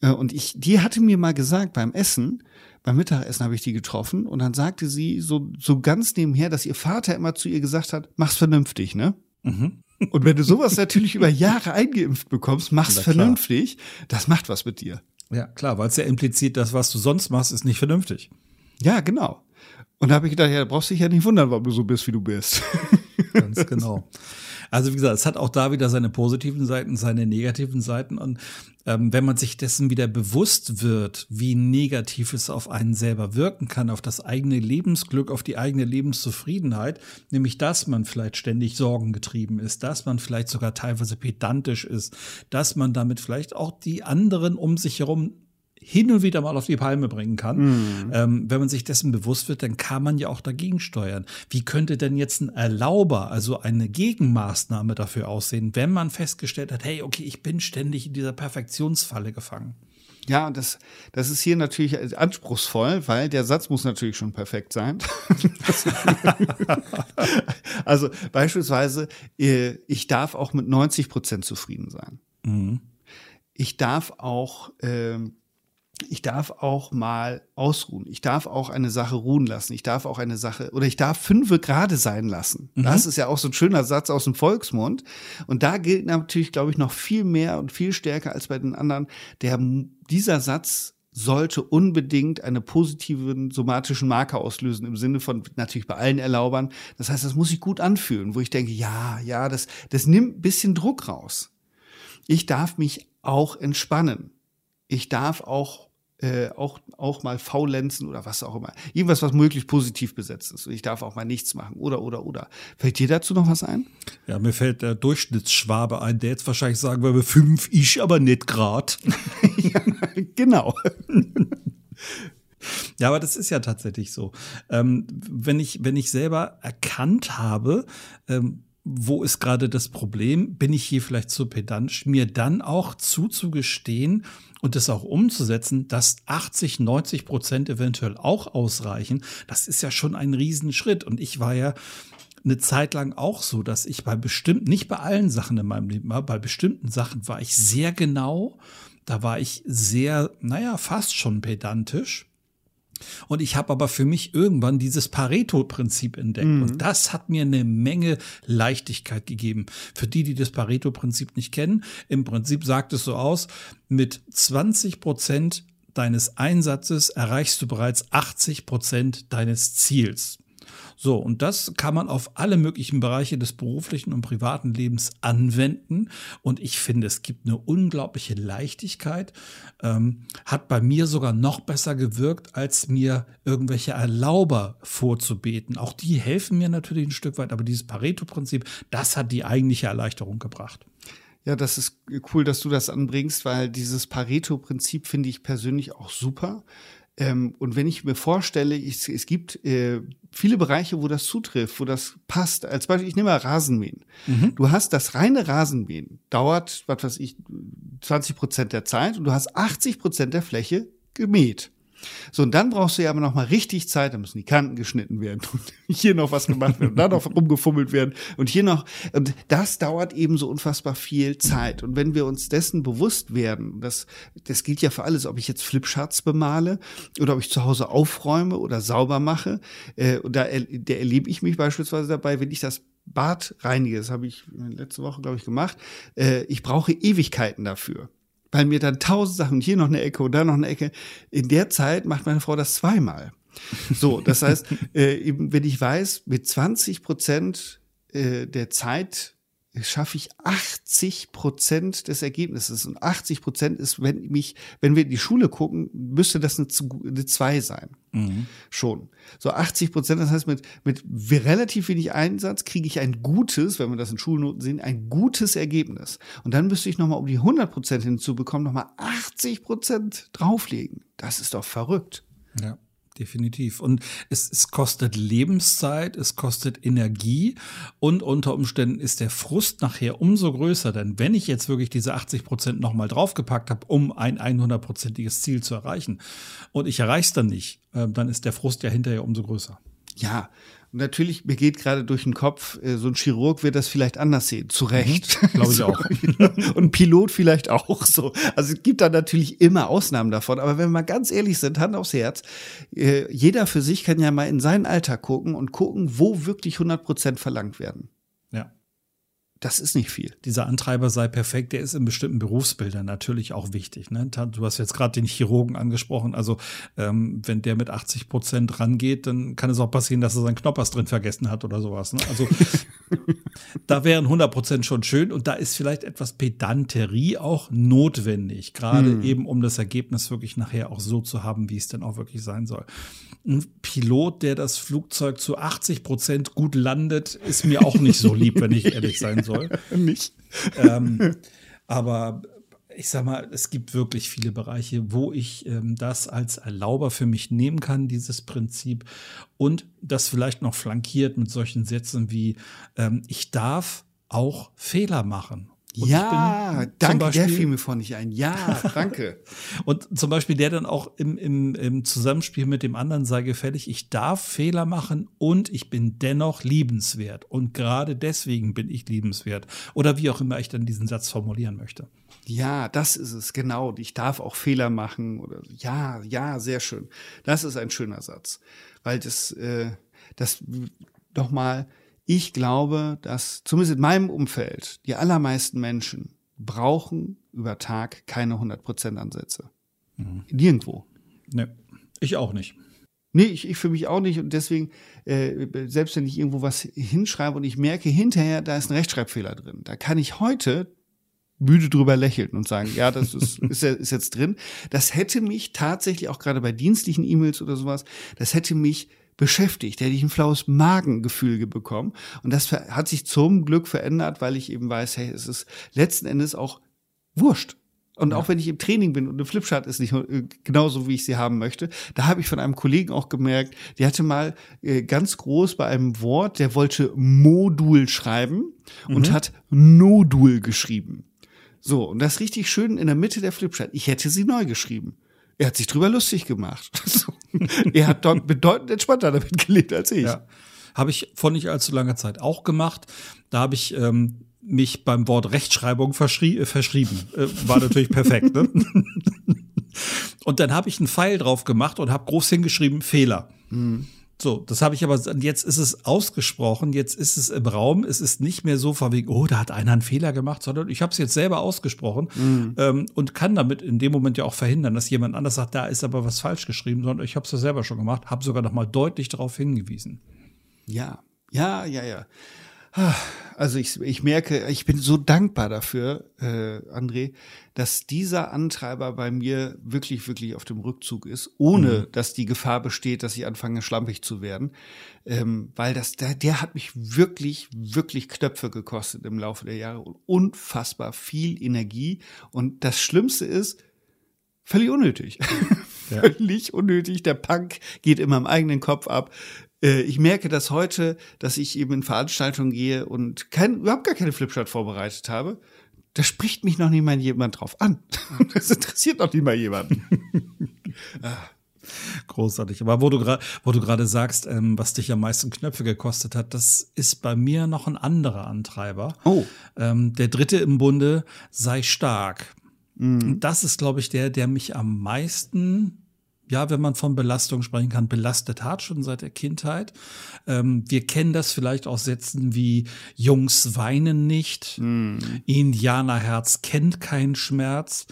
Äh, und ich, die hatte mir mal gesagt beim Essen, beim Mittagessen habe ich die getroffen und dann sagte sie so, so ganz nebenher, dass ihr Vater immer zu ihr gesagt hat, mach's vernünftig, ne? Mhm. Und wenn du sowas natürlich über Jahre eingeimpft bekommst, mach's vernünftig, das macht was mit dir.
Ja, klar, weil es ja implizit, das, was du sonst machst, ist nicht vernünftig.
Ja, genau. Und da habe ich gedacht, ja, da brauchst du dich ja nicht wundern, warum du so bist, wie du bist.
Ganz [LAUGHS] genau. Also wie gesagt, es hat auch da wieder seine positiven Seiten, seine negativen Seiten. Und ähm, wenn man sich dessen wieder bewusst wird, wie negativ es auf einen selber wirken kann, auf das eigene Lebensglück, auf die eigene Lebenszufriedenheit, nämlich dass man vielleicht ständig sorgengetrieben ist, dass man vielleicht sogar teilweise pedantisch ist, dass man damit vielleicht auch die anderen um sich herum hin und wieder mal auf die Palme bringen kann. Mhm. Ähm, wenn man sich dessen bewusst wird, dann kann man ja auch dagegen steuern. Wie könnte denn jetzt ein Erlauber, also eine Gegenmaßnahme dafür aussehen, wenn man festgestellt hat, hey, okay, ich bin ständig in dieser Perfektionsfalle gefangen?
Ja, das, das ist hier natürlich anspruchsvoll, weil der Satz muss natürlich schon perfekt sein. [LAUGHS] also beispielsweise, äh, ich darf auch mit 90 Prozent zufrieden sein. Mhm. Ich darf auch ähm, ich darf auch mal ausruhen. Ich darf auch eine Sache ruhen lassen. Ich darf auch eine Sache oder ich darf fünfe gerade sein lassen. Mhm. Das ist ja auch so ein schöner Satz aus dem Volksmund. Und da gilt natürlich, glaube ich, noch viel mehr und viel stärker als bei den anderen. Der, dieser Satz sollte unbedingt eine positiven somatischen Marker auslösen im Sinne von natürlich bei allen Erlaubern. Das heißt, das muss sich gut anfühlen, wo ich denke, ja, ja, das, das nimmt ein bisschen Druck raus. Ich darf mich auch entspannen. Ich darf auch äh, auch, auch mal faulenzen oder was auch immer. Irgendwas, was möglichst positiv besetzt ist. Und ich darf auch mal nichts machen oder, oder, oder. Fällt dir dazu noch was ein?
Ja, mir fällt der Durchschnittsschwabe ein, der jetzt wahrscheinlich sagen würde, fünf, ich aber nicht grad. [LAUGHS]
ja, genau. [LAUGHS]
Ja, aber das ist ja tatsächlich so. Ähm, wenn ich, wenn ich selber erkannt habe, ähm, wo ist gerade das Problem? Bin ich hier vielleicht zu pedantisch? Mir dann auch zuzugestehen und das auch umzusetzen, dass 80, 90 Prozent eventuell auch ausreichen, das ist ja schon ein Riesenschritt. Und ich war ja eine Zeit lang auch so, dass ich bei bestimmten, nicht bei allen Sachen in meinem Leben war, bei bestimmten Sachen war ich sehr genau. Da war ich sehr, naja, fast schon pedantisch. Und ich habe aber für mich irgendwann dieses Pareto-Prinzip entdeckt. Mhm. Und das hat mir eine Menge Leichtigkeit gegeben. Für die, die das Pareto-Prinzip nicht kennen, im Prinzip sagt es so aus, mit 20 Prozent deines Einsatzes erreichst du bereits 80 Prozent deines Ziels. So, und das kann man auf alle möglichen Bereiche des beruflichen und privaten Lebens anwenden. Und ich finde, es gibt eine unglaubliche Leichtigkeit. Ähm, hat bei mir sogar noch besser gewirkt, als mir irgendwelche Erlauber vorzubeten. Auch die helfen mir natürlich ein Stück weit, aber dieses Pareto-Prinzip, das hat die eigentliche Erleichterung gebracht.
Ja, das ist cool, dass du das anbringst, weil dieses Pareto-Prinzip finde ich persönlich auch super. Ähm, und wenn ich mir vorstelle, ich, es gibt äh, viele Bereiche, wo das zutrifft, wo das passt. Als Beispiel, ich nehme mal Rasenmähen. Mhm. Du hast das reine Rasenmähen, dauert, was weiß ich, 20 Prozent der Zeit und du hast 80 Prozent der Fläche gemäht. So, und dann brauchst du ja aber noch mal richtig Zeit, da müssen die Kanten geschnitten werden [LAUGHS] und hier noch was gemacht werden da noch rumgefummelt werden und hier noch. Und das dauert eben so unfassbar viel Zeit. Und wenn wir uns dessen bewusst werden, das, das gilt ja für alles, ob ich jetzt Flipcharts bemale oder ob ich zu Hause aufräume oder sauber mache, äh, und da, da erlebe ich mich beispielsweise dabei, wenn ich das Bad reinige, das habe ich letzte Woche, glaube ich, gemacht, äh, ich brauche Ewigkeiten dafür weil mir dann tausend Sachen, hier noch eine Ecke und da noch eine Ecke. In der Zeit macht meine Frau das zweimal. So, das heißt, [LAUGHS] äh, eben, wenn ich weiß, mit 20 Prozent äh, der Zeit schaffe ich 80 Prozent des Ergebnisses. Und 80 Prozent ist, wenn mich, wenn wir in die Schule gucken, müsste das eine, eine 2 sein. Mhm. Schon. So 80 Prozent, das heißt, mit, mit relativ wenig Einsatz kriege ich ein gutes, wenn wir das in Schulnoten sehen, ein gutes Ergebnis. Und dann müsste ich nochmal, um die 100 Prozent hinzubekommen, nochmal 80 Prozent drauflegen. Das ist doch verrückt.
Ja definitiv. Und es, es kostet Lebenszeit, es kostet Energie und unter Umständen ist der Frust nachher umso größer, denn wenn ich jetzt wirklich diese 80 Prozent nochmal draufgepackt habe, um ein 100-prozentiges Ziel zu erreichen und ich erreiche es dann nicht, äh, dann ist der Frust ja hinterher umso größer.
Ja, und natürlich, mir geht gerade durch den Kopf, äh, so ein Chirurg wird das vielleicht anders sehen. Zu Recht.
Mhm, Glaube ich [LAUGHS] so, auch. [LAUGHS]
Und ein Pilot vielleicht auch so. Also es gibt da natürlich immer Ausnahmen davon. Aber wenn wir mal ganz ehrlich sind, Hand aufs Herz, äh, jeder für sich kann ja mal in seinen Alltag gucken und gucken, wo wirklich 100 Prozent verlangt werden. Das ist nicht viel.
Dieser Antreiber sei perfekt, der ist in bestimmten Berufsbildern natürlich auch wichtig. Ne? Du hast jetzt gerade den Chirurgen angesprochen. Also ähm, wenn der mit 80 Prozent rangeht, dann kann es auch passieren, dass er seinen Knoppers drin vergessen hat oder sowas. Ne? Also [LAUGHS] da wären 100 Prozent schon schön und da ist vielleicht etwas Pedanterie auch notwendig, gerade hm. eben um das Ergebnis wirklich nachher auch so zu haben, wie es denn auch wirklich sein soll. Ein Pilot, der das Flugzeug zu 80 Prozent gut landet, ist mir auch nicht so lieb, wenn ich ehrlich sein soll [LAUGHS] soll. [LAUGHS]
Nicht.
Ähm, aber ich sag mal, es gibt wirklich viele Bereiche, wo ich ähm, das als Erlauber für mich nehmen kann, dieses Prinzip. Und das vielleicht noch flankiert mit solchen Sätzen wie, ähm, ich darf auch Fehler machen.
Und ja, danke, Beispiel, der fiel mir vor nicht ein. Ja, [LAUGHS] danke.
und zum Beispiel der dann auch im, im, im Zusammenspiel mit dem anderen sei gefällig, ich darf Fehler machen und ich bin dennoch liebenswert. Und gerade deswegen bin ich liebenswert. Oder wie auch immer ich dann diesen Satz formulieren möchte.
Ja, das ist es, genau. Ich darf auch Fehler machen. Oder ja, ja, sehr schön. Das ist ein schöner Satz. Weil das, äh, das nochmal, ich glaube, dass zumindest in meinem Umfeld die allermeisten Menschen brauchen über Tag keine 100% Ansätze. Mhm. Nirgendwo.
Nee, ich auch nicht.
Nee, ich, ich für mich auch nicht. Und deswegen, äh, selbst wenn ich irgendwo was hinschreibe und ich merke hinterher, da ist ein Rechtschreibfehler drin, da kann ich heute müde drüber lächeln und sagen, ja, das ist, [LAUGHS] ist, ist jetzt drin. Das hätte mich tatsächlich auch gerade bei dienstlichen E-Mails oder sowas, das hätte mich beschäftigt, hätte ich ein flaues Magengefühl bekommen. Und das hat sich zum Glück verändert, weil ich eben weiß, hey, es ist letzten Endes auch wurscht. Und ja. auch wenn ich im Training bin und eine Flipchart ist nicht äh, genauso, wie ich sie haben möchte, da habe ich von einem Kollegen auch gemerkt, der hatte mal äh, ganz groß bei einem Wort, der wollte Modul schreiben und mhm. hat Nodul geschrieben. So, und das richtig schön in der Mitte der Flipchart. Ich hätte sie neu geschrieben. Er hat sich drüber lustig gemacht. [LAUGHS] [LAUGHS] er hat dort bedeutend entspannter damit gelebt als ich. Ja.
Habe ich vor nicht allzu langer Zeit auch gemacht. Da habe ich ähm, mich beim Wort Rechtschreibung verschrie äh, verschrieben. Äh, war natürlich perfekt. Ne? [LAUGHS] und dann habe ich einen Pfeil drauf gemacht und habe groß hingeschrieben Fehler. Mhm. So, das habe ich aber, jetzt ist es ausgesprochen, jetzt ist es im Raum, es ist nicht mehr so von wegen, oh, da hat einer einen Fehler gemacht, sondern ich habe es jetzt selber ausgesprochen mhm. ähm, und kann damit in dem Moment ja auch verhindern, dass jemand anders sagt, da ist aber was falsch geschrieben, sondern ich habe es ja selber schon gemacht, habe sogar noch mal deutlich darauf hingewiesen.
Ja, ja, ja, ja. Also ich, ich merke, ich bin so dankbar dafür, äh, André, dass dieser Antreiber bei mir wirklich, wirklich auf dem Rückzug ist, ohne mhm. dass die Gefahr besteht, dass ich anfange, schlampig zu werden. Ähm, weil das, der, der hat mich wirklich, wirklich Knöpfe gekostet im Laufe der Jahre und unfassbar viel Energie. Und das Schlimmste ist, völlig unnötig. Ja. [LAUGHS] völlig unnötig. Der Punk geht immer im eigenen Kopf ab. Äh, ich merke das heute, dass ich eben in Veranstaltungen gehe und kein, überhaupt gar keine Flipchart vorbereitet habe. Da spricht mich noch nicht mal jemand drauf an. [LAUGHS] Das interessiert noch nicht mal jemanden. [LAUGHS]
Ah. Großartig. Aber wo du gerade, wo du gerade sagst, ähm, was dich am meisten Knöpfe gekostet hat, das ist bei mir noch ein anderer Antreiber.
Oh.
Ähm, der dritte im Bunde sei stark. Mhm. Das ist, glaube ich, der, der mich am meisten ja, wenn man von Belastung sprechen kann, belastet hat, schon seit der Kindheit. Ähm, wir kennen das vielleicht aus Sätzen wie Jungs weinen nicht, mm. Indianerherz kennt keinen Schmerz.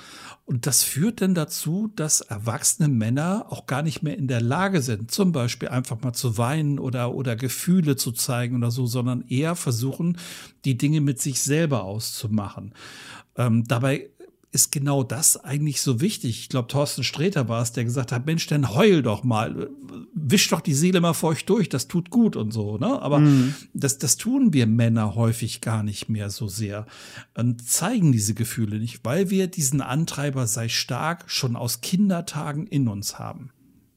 Und das führt dann dazu, dass erwachsene Männer auch gar nicht mehr in der Lage sind, zum Beispiel einfach mal zu weinen oder, oder Gefühle zu zeigen oder so, sondern eher versuchen, die Dinge mit sich selber auszumachen. Ähm, dabei ist genau das eigentlich so wichtig. Ich glaube, Thorsten Sträter war es, der gesagt hat, Mensch, dann heul doch mal, wisch doch die Seele mal feucht durch, das tut gut und so. Ne? Aber mhm. das, das tun wir Männer häufig gar nicht mehr so sehr und zeigen diese Gefühle nicht, weil wir diesen Antreiber sei stark schon aus Kindertagen in uns haben.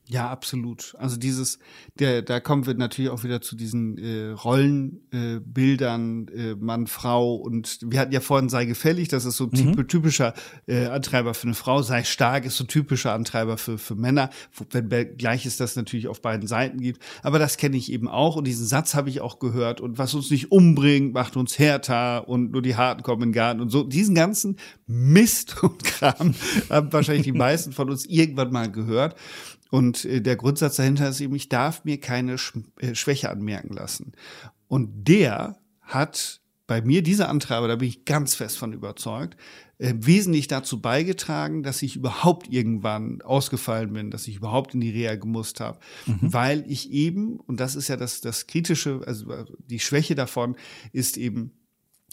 Ja, absolut. Also dieses, der, da kommen wir natürlich auch wieder zu diesen äh, Rollenbildern, äh, äh, Mann, Frau und wir hatten ja vorhin sei gefällig, das ist so ein mhm. typischer äh, Antreiber für eine Frau, sei stark ist so typischer Antreiber für, für Männer, wenn gleich ist das natürlich auf beiden Seiten gibt. Aber das kenne ich eben auch und diesen Satz habe ich auch gehört und was uns nicht umbringt, macht uns härter und nur die Harten kommen in den Garten und so. Diesen ganzen Mist und Kram [LAUGHS] haben wahrscheinlich die meisten von uns irgendwann mal gehört. Und äh, der Grundsatz dahinter ist eben, ich darf mir keine äh, Schwäche anmerken lassen. Und der hat bei mir, dieser Antreiber, da bin ich ganz fest von überzeugt, äh, wesentlich dazu beigetragen, dass ich überhaupt irgendwann ausgefallen bin, dass ich überhaupt in die Reha gemusst habe, mhm. weil ich eben, und das ist ja das, das Kritische, also die Schwäche davon ist eben,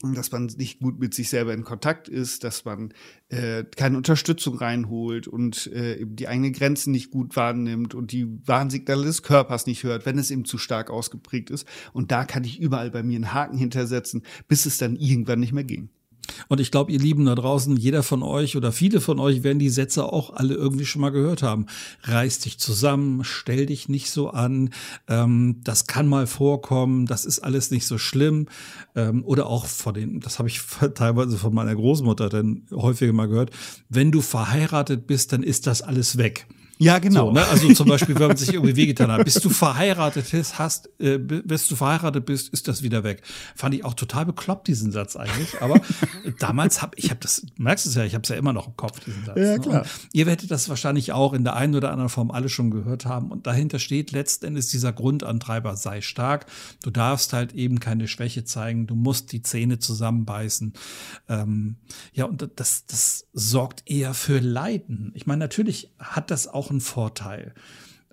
dass man nicht gut mit sich selber in Kontakt ist, dass man äh, keine Unterstützung reinholt und äh, eben die eigenen Grenzen nicht gut wahrnimmt und die Warnsignale des Körpers nicht hört, wenn es eben zu stark ausgeprägt ist. Und da kann ich überall bei mir einen Haken hintersetzen, bis es dann irgendwann nicht mehr ging.
Und ich glaube, ihr Lieben da draußen, jeder von euch oder viele von euch werden die Sätze auch alle irgendwie schon mal gehört haben. Reiß dich zusammen, stell dich nicht so an, ähm, das kann mal vorkommen, das ist alles nicht so schlimm. Ähm, oder auch von den, das habe ich [LAUGHS] teilweise von meiner Großmutter dann häufiger mal gehört, wenn du verheiratet bist, dann ist das alles weg.
Ja, genau. So,
ne? Also zum Beispiel, wenn man sich irgendwie wehgetan hat. Bis du verheiratet bist, hast, äh, bis du verheiratet bist, ist das wieder weg. Fand ich auch total bekloppt, diesen Satz eigentlich. Aber damals habe ich habe das, merkst du es ja, ich habe es ja immer noch im Kopf, diesen Satz. Ja, ne? klar. Und ihr werdet das wahrscheinlich auch in der einen oder anderen Form alle schon gehört haben. Und dahinter steht letztendlich dieser Grundantreiber, sei stark. Du darfst halt eben keine Schwäche zeigen. Du musst die Zähne zusammenbeißen. Ähm, ja, und das, das sorgt eher für Leiden. Ich meine, natürlich hat das auch einen Vorteil.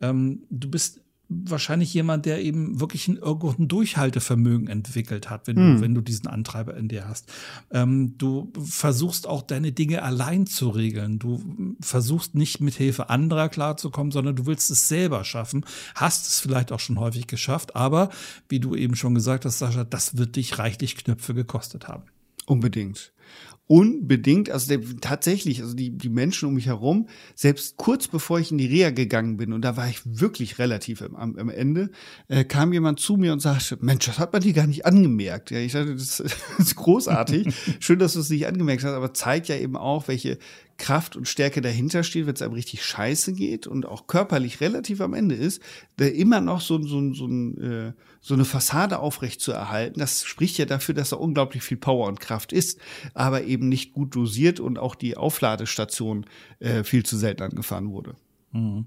Ähm, du bist wahrscheinlich jemand, der eben wirklich ein, irgendein Durchhaltevermögen entwickelt hat, wenn, hm. du, wenn du diesen Antreiber in dir hast. Ähm, du versuchst auch deine Dinge allein zu regeln. Du versuchst nicht mit Hilfe anderer klarzukommen, sondern du willst es selber schaffen. Hast es vielleicht auch schon häufig geschafft, aber wie du eben schon gesagt hast, Sascha, das wird dich reichlich Knöpfe gekostet haben.
Unbedingt unbedingt, also der, tatsächlich, also die, die Menschen um mich herum, selbst kurz bevor ich in die Reha gegangen bin, und da war ich wirklich relativ am, am Ende, äh, kam jemand zu mir und sagte, Mensch, das hat man dir gar nicht angemerkt. Ja, ich dachte, das, das [LAUGHS] ist großartig. Schön, dass du es nicht angemerkt hast, aber zeigt ja eben auch, welche Kraft und Stärke dahinter steht, wenn es einem richtig scheiße geht und auch körperlich relativ am Ende ist, der immer noch so, so, so, äh, so eine Fassade aufrecht zu erhalten, das spricht ja dafür, dass er unglaublich viel Power und Kraft ist, aber eben nicht gut dosiert und auch die Aufladestation äh, viel zu selten angefahren wurde.
Mhm.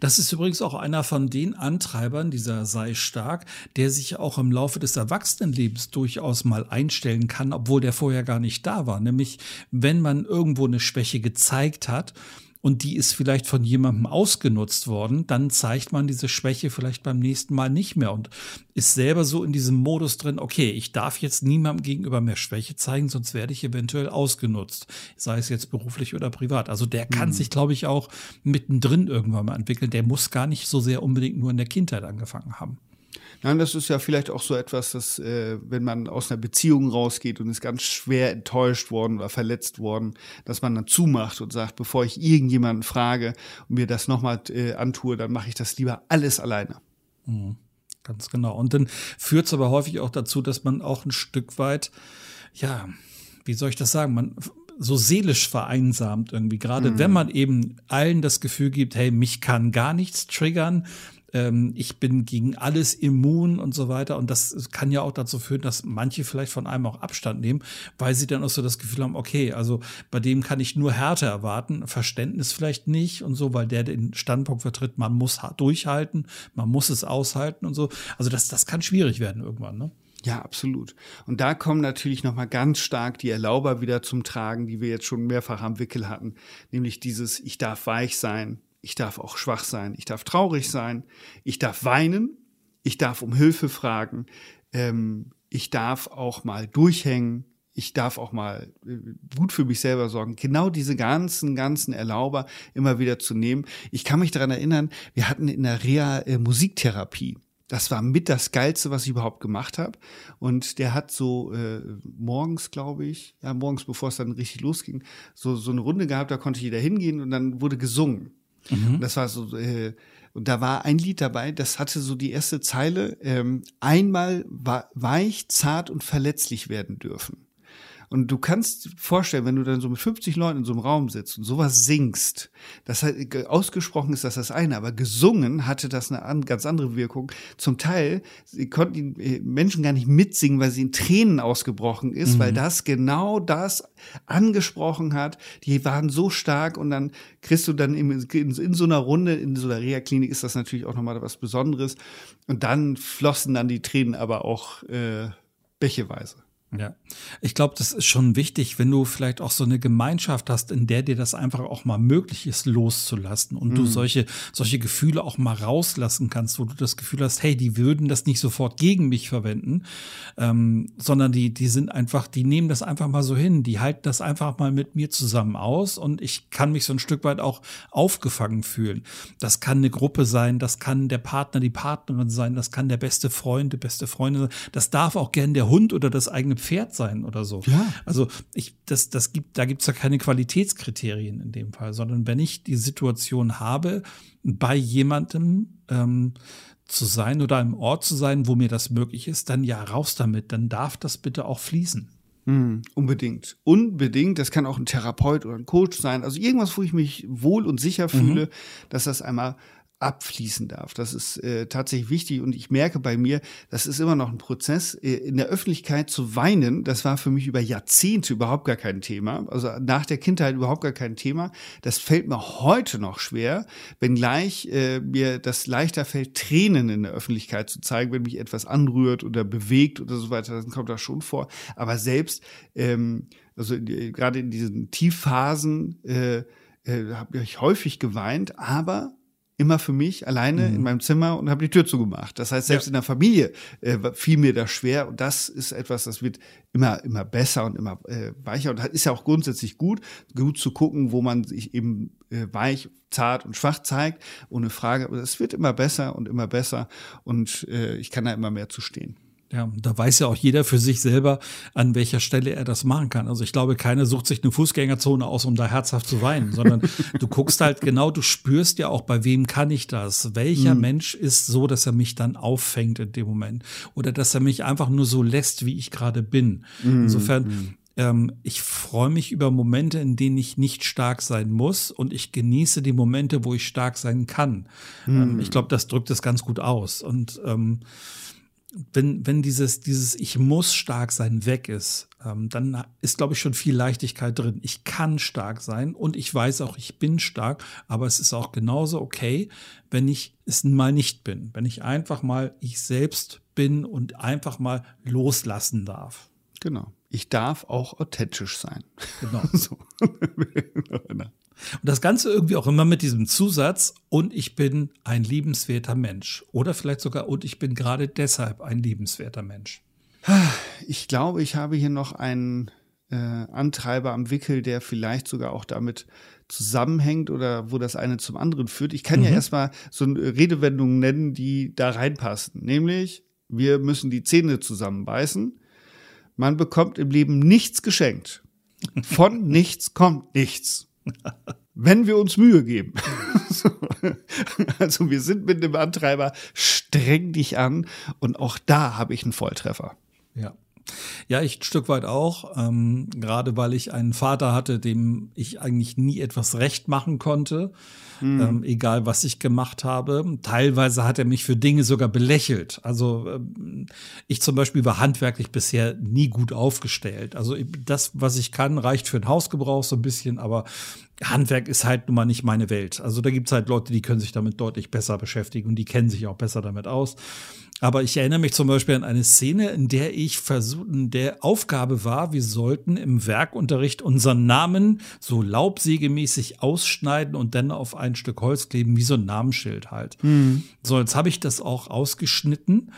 Das ist übrigens auch einer von den Antreibern, dieser sei stark, der sich auch im Laufe des Erwachsenenlebens durchaus mal einstellen kann, obwohl der vorher gar nicht da war. Nämlich, wenn man irgendwo eine Schwäche gezeigt hat, und die ist vielleicht von jemandem ausgenutzt worden, dann zeigt man diese Schwäche vielleicht beim nächsten Mal nicht mehr und ist selber so in diesem Modus drin, okay, ich darf jetzt niemandem gegenüber mehr Schwäche zeigen, sonst werde ich eventuell ausgenutzt, sei es jetzt beruflich oder privat. Also der kann mhm. sich, glaube ich, auch mittendrin irgendwann mal entwickeln. Der muss gar nicht so sehr unbedingt nur in der Kindheit angefangen haben.
Nein, das ist ja vielleicht auch so etwas, dass äh, wenn man aus einer Beziehung rausgeht und ist ganz schwer enttäuscht worden oder verletzt worden, dass man dann zumacht und sagt, bevor ich irgendjemanden frage und mir das nochmal äh, antue, dann mache ich das lieber alles alleine.
Mhm, ganz genau. Und dann führt es aber häufig auch dazu, dass man auch ein Stück weit, ja, wie soll ich das sagen, man so seelisch vereinsamt irgendwie, gerade mhm. wenn man eben allen das Gefühl gibt, hey, mich kann gar nichts triggern, ähm, ich bin gegen alles immun und so weiter. Und das kann ja auch dazu führen, dass manche vielleicht von einem auch Abstand nehmen, weil sie dann auch so das Gefühl haben, okay, also bei dem kann ich nur Härte erwarten, Verständnis vielleicht nicht und so, weil der den Standpunkt vertritt, man muss durchhalten, man muss es aushalten und so. Also das, das kann schwierig werden irgendwann, ne?
Ja, absolut. Und da kommen natürlich nochmal ganz stark die Erlauber wieder zum Tragen, die wir jetzt schon mehrfach am Wickel hatten. Nämlich dieses, ich darf weich sein, ich darf auch schwach sein, ich darf traurig sein, ich darf weinen, ich darf um Hilfe fragen, ähm, ich darf auch mal durchhängen, ich darf auch mal äh, gut für mich selber sorgen. Genau diese ganzen, ganzen Erlauber immer wieder zu nehmen. Ich kann mich daran erinnern, wir hatten in der Reha äh, Musiktherapie. Das war mit das Geilste, was ich überhaupt gemacht habe. Und der hat so äh, morgens, glaube ich, ja, morgens, bevor es dann richtig losging, so, so eine Runde gehabt, da konnte jeder hingehen und dann wurde gesungen. Mhm. Das war so, äh, und da war ein Lied dabei, das hatte so die erste Zeile, ähm, einmal weich, zart und verletzlich werden dürfen. Und du kannst vorstellen, wenn du dann so mit 50 Leuten in so einem Raum sitzt und sowas singst, das hat, ausgesprochen ist das das eine, aber gesungen hatte das eine ganz andere Wirkung. Zum Teil konnten die äh, Menschen gar nicht mitsingen, weil sie in Tränen ausgebrochen ist, mhm. weil das genau das angesprochen hat. Die waren so stark und dann kriegst du dann in, in, in so einer Runde, in so einer Reha-Klinik ist das natürlich auch nochmal was Besonderes. Und dann flossen dann die Tränen aber auch äh, bächeweise.
Ja, ich glaube, das ist schon wichtig, wenn du vielleicht auch so eine Gemeinschaft hast, in der dir das einfach auch mal möglich ist, loszulassen und mhm. du solche, solche Gefühle auch mal rauslassen kannst, wo du das Gefühl hast, hey, die würden das nicht sofort gegen mich verwenden, ähm, sondern die, die sind einfach, die nehmen das einfach mal so hin, die halten das einfach mal mit mir zusammen aus und ich kann mich so ein Stück weit auch aufgefangen fühlen. Das kann eine Gruppe sein, das kann der Partner, die Partnerin sein, das kann der beste Freund, die beste Freundin sein, das darf auch gern der Hund oder das eigene Pferd sein oder so. Ja. Also ich, das, das gibt, da gibt es ja keine Qualitätskriterien in dem Fall, sondern wenn ich die Situation habe, bei jemandem ähm, zu sein oder einem Ort zu sein, wo mir das möglich ist, dann ja raus damit, dann darf das bitte auch fließen.
Mm, unbedingt. Unbedingt. Das kann auch ein Therapeut oder ein Coach sein. Also irgendwas, wo ich mich wohl und sicher fühle, mhm. dass das einmal abfließen darf. Das ist äh, tatsächlich wichtig und ich merke bei mir, das ist immer noch ein Prozess. Äh, in der Öffentlichkeit zu weinen, das war für mich über Jahrzehnte überhaupt gar kein Thema. Also nach der Kindheit überhaupt gar kein Thema. Das fällt mir heute noch schwer, wenngleich äh, mir das leichter fällt, Tränen in der Öffentlichkeit zu zeigen, wenn mich etwas anrührt oder bewegt oder so weiter, dann kommt das schon vor. Aber selbst, ähm, also äh, gerade in diesen Tiefphasen, äh, äh, habe ich häufig geweint, aber immer für mich alleine mhm. in meinem Zimmer und habe die Tür zugemacht. Das heißt, selbst ja. in der Familie äh, fiel mir das schwer und das ist etwas, das wird immer immer besser und immer äh, weicher und ist ja auch grundsätzlich gut, gut zu gucken, wo man sich eben äh, weich, zart und schwach zeigt, ohne Frage. Aber es wird immer besser und immer besser und äh, ich kann da immer mehr zu stehen.
Ja, da weiß ja auch jeder für sich selber, an welcher Stelle er das machen kann. Also ich glaube, keiner sucht sich eine Fußgängerzone aus, um da herzhaft zu weinen, sondern du guckst halt genau, du spürst ja auch, bei wem kann ich das? Welcher mhm. Mensch ist so, dass er mich dann auffängt in dem Moment? Oder dass er mich einfach nur so lässt, wie ich gerade bin. Mhm. Insofern, mhm. ähm, ich freue mich über Momente, in denen ich nicht stark sein muss und ich genieße die Momente, wo ich stark sein kann. Ähm, mhm. ich glaube, das drückt es ganz gut aus. Und ähm, wenn, wenn dieses, dieses Ich muss stark sein weg ist, ähm, dann ist, glaube ich, schon viel Leichtigkeit drin. Ich kann stark sein und ich weiß auch, ich bin stark, aber es ist auch genauso okay, wenn ich es mal nicht bin, wenn ich einfach mal ich selbst bin und einfach mal loslassen darf.
Genau. Ich darf auch authentisch sein. Genau. [LAUGHS] so. [LAUGHS]
Und das Ganze irgendwie auch immer mit diesem Zusatz, und ich bin ein liebenswerter Mensch. Oder vielleicht sogar, und ich bin gerade deshalb ein liebenswerter Mensch.
Ich glaube, ich habe hier noch einen äh, Antreiber am Wickel, der vielleicht sogar auch damit zusammenhängt oder wo das eine zum anderen führt. Ich kann mhm. ja erstmal so eine Redewendung nennen, die da reinpassen. Nämlich, wir müssen die Zähne zusammenbeißen. Man bekommt im Leben nichts geschenkt. Von [LAUGHS] nichts kommt nichts. [LAUGHS] Wenn wir uns Mühe geben. [LAUGHS] also wir sind mit dem Antreiber streng dich an und auch da habe ich einen Volltreffer.
Ja. Ja, ich ein Stück weit auch, ähm, gerade weil ich einen Vater hatte, dem ich eigentlich nie etwas recht machen konnte, mhm. ähm, egal was ich gemacht habe. Teilweise hat er mich für Dinge sogar belächelt. Also ähm, ich zum Beispiel war handwerklich bisher nie gut aufgestellt. Also das, was ich kann, reicht für den Hausgebrauch so ein bisschen, aber Handwerk ist halt nun mal nicht meine Welt. Also da gibt es halt Leute, die können sich damit deutlich besser beschäftigen und die kennen sich auch besser damit aus. Aber ich erinnere mich zum Beispiel an eine Szene, in der ich versuchen, der Aufgabe war, wir sollten im Werkunterricht unseren Namen so laubsägemäßig ausschneiden und dann auf ein Stück Holz kleben, wie so ein Namensschild halt. Mhm. So, jetzt habe ich das auch ausgeschnitten.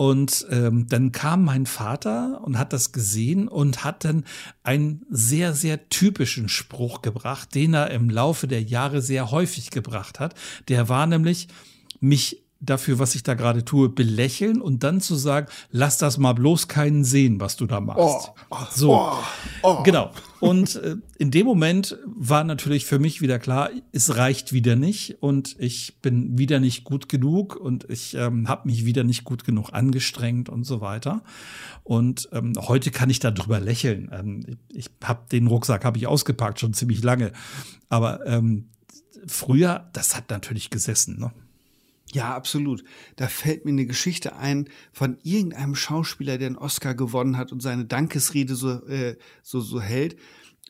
Und ähm, dann kam mein Vater und hat das gesehen und hat dann einen sehr, sehr typischen Spruch gebracht, den er im Laufe der Jahre sehr häufig gebracht hat. Der war nämlich, mich dafür, was ich da gerade tue, belächeln und dann zu sagen, lass das mal bloß keinen sehen, was du da machst. Oh, so, oh, oh. genau. Und äh, in dem Moment war natürlich für mich wieder klar, es reicht wieder nicht und ich bin wieder nicht gut genug und ich ähm, habe mich wieder nicht gut genug angestrengt und so weiter. Und ähm, heute kann ich darüber lächeln. Ähm, ich ich habe den Rucksack habe ich ausgepackt schon ziemlich lange, aber ähm, früher, das hat natürlich gesessen. Ne?
Ja, absolut. Da fällt mir eine Geschichte ein von irgendeinem Schauspieler, der einen Oscar gewonnen hat und seine Dankesrede so, äh, so, so hält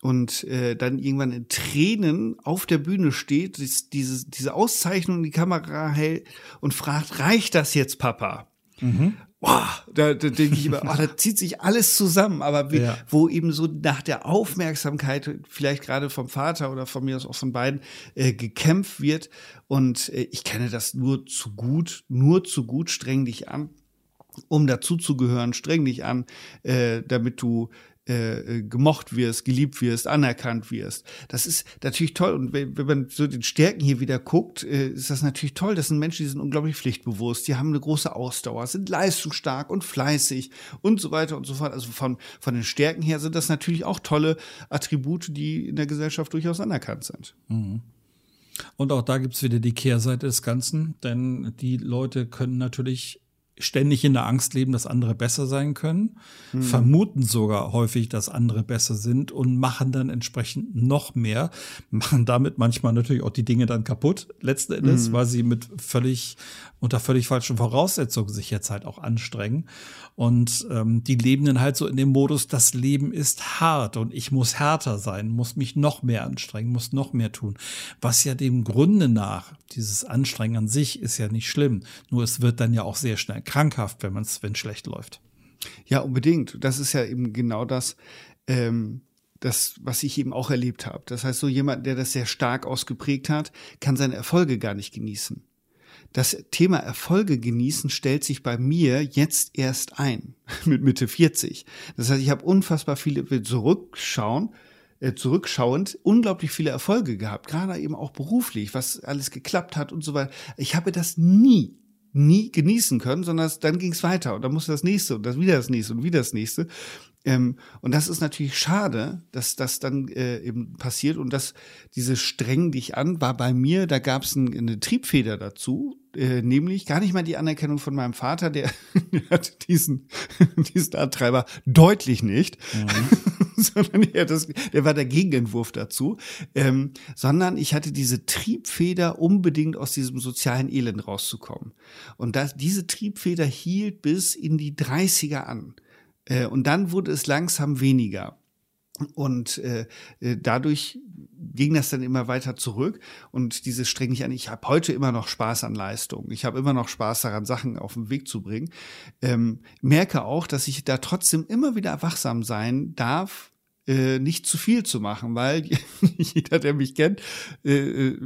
und äh, dann irgendwann in Tränen auf der Bühne steht, diese, diese Auszeichnung in die Kamera hält und fragt, reicht das jetzt, Papa? Mhm boah, da, da denke ich immer, [LAUGHS] oh, da zieht sich alles zusammen, aber wie, ja. wo eben so nach der Aufmerksamkeit, vielleicht gerade vom Vater oder von mir aus auch von beiden, äh, gekämpft wird. Und äh, ich kenne das nur zu gut, nur zu gut, streng dich an um dazuzugehören, streng dich an, äh, damit du äh, gemocht wirst, geliebt wirst, anerkannt wirst. Das ist natürlich toll. Und wenn, wenn man so den Stärken hier wieder guckt, äh, ist das natürlich toll. Das sind Menschen, die sind unglaublich pflichtbewusst, die haben eine große Ausdauer, sind leistungsstark und fleißig und so weiter und so fort. Also von, von den Stärken her sind das natürlich auch tolle Attribute, die in der Gesellschaft durchaus anerkannt sind. Mhm.
Und auch da gibt's wieder die Kehrseite des Ganzen, denn die Leute können natürlich ständig in der Angst leben, dass andere besser sein können, mhm. vermuten sogar häufig, dass andere besser sind und machen dann entsprechend noch mehr, machen damit manchmal natürlich auch die Dinge dann kaputt, letzten Endes, mhm. weil sie mit völlig unter völlig falschen Voraussetzungen sich jetzt halt auch anstrengen. Und ähm, die leben dann halt so in dem Modus, das Leben ist hart und ich muss härter sein, muss mich noch mehr anstrengen, muss noch mehr tun. Was ja dem Grunde nach, dieses Anstrengen an sich ist ja nicht schlimm. Nur es wird dann ja auch sehr schnell krankhaft, wenn man es, wenn schlecht läuft.
Ja, unbedingt. Das ist ja eben genau das, ähm, das, was ich eben auch erlebt habe. Das heißt, so jemand, der das sehr stark ausgeprägt hat, kann seine Erfolge gar nicht genießen das Thema Erfolge genießen stellt sich bei mir jetzt erst ein, [LAUGHS] mit Mitte 40. Das heißt, ich habe unfassbar viele, zurückschauen, äh, zurückschauend, unglaublich viele Erfolge gehabt, gerade eben auch beruflich, was alles geklappt hat und so weiter. Ich habe das nie nie genießen können, sondern dann ging es weiter und dann musste das nächste und das wieder das nächste und wieder das nächste. Ähm, und das ist natürlich schade, dass das dann äh, eben passiert und dass diese streng dich an war bei mir, da gab es ein, eine Triebfeder dazu, äh, nämlich gar nicht mal die Anerkennung von meinem Vater, der, [LAUGHS] hatte diesen, [LAUGHS] diesen Antreiber deutlich nicht, mhm. [LAUGHS] sondern er das, der war der Gegenentwurf dazu, ähm, sondern ich hatte diese Triebfeder, unbedingt aus diesem sozialen Elend rauszukommen. Und das, diese Triebfeder hielt bis in die 30er an. Äh, und dann wurde es langsam weniger. Und äh, äh, dadurch ging das dann immer weiter zurück und dieses streng ich an. Ich habe heute immer noch Spaß an Leistung. Ich habe immer noch Spaß daran, Sachen auf den Weg zu bringen. Ähm, merke auch, dass ich da trotzdem immer wieder wachsam sein darf, äh, nicht zu viel zu machen, weil [LAUGHS] jeder, der mich kennt, äh, äh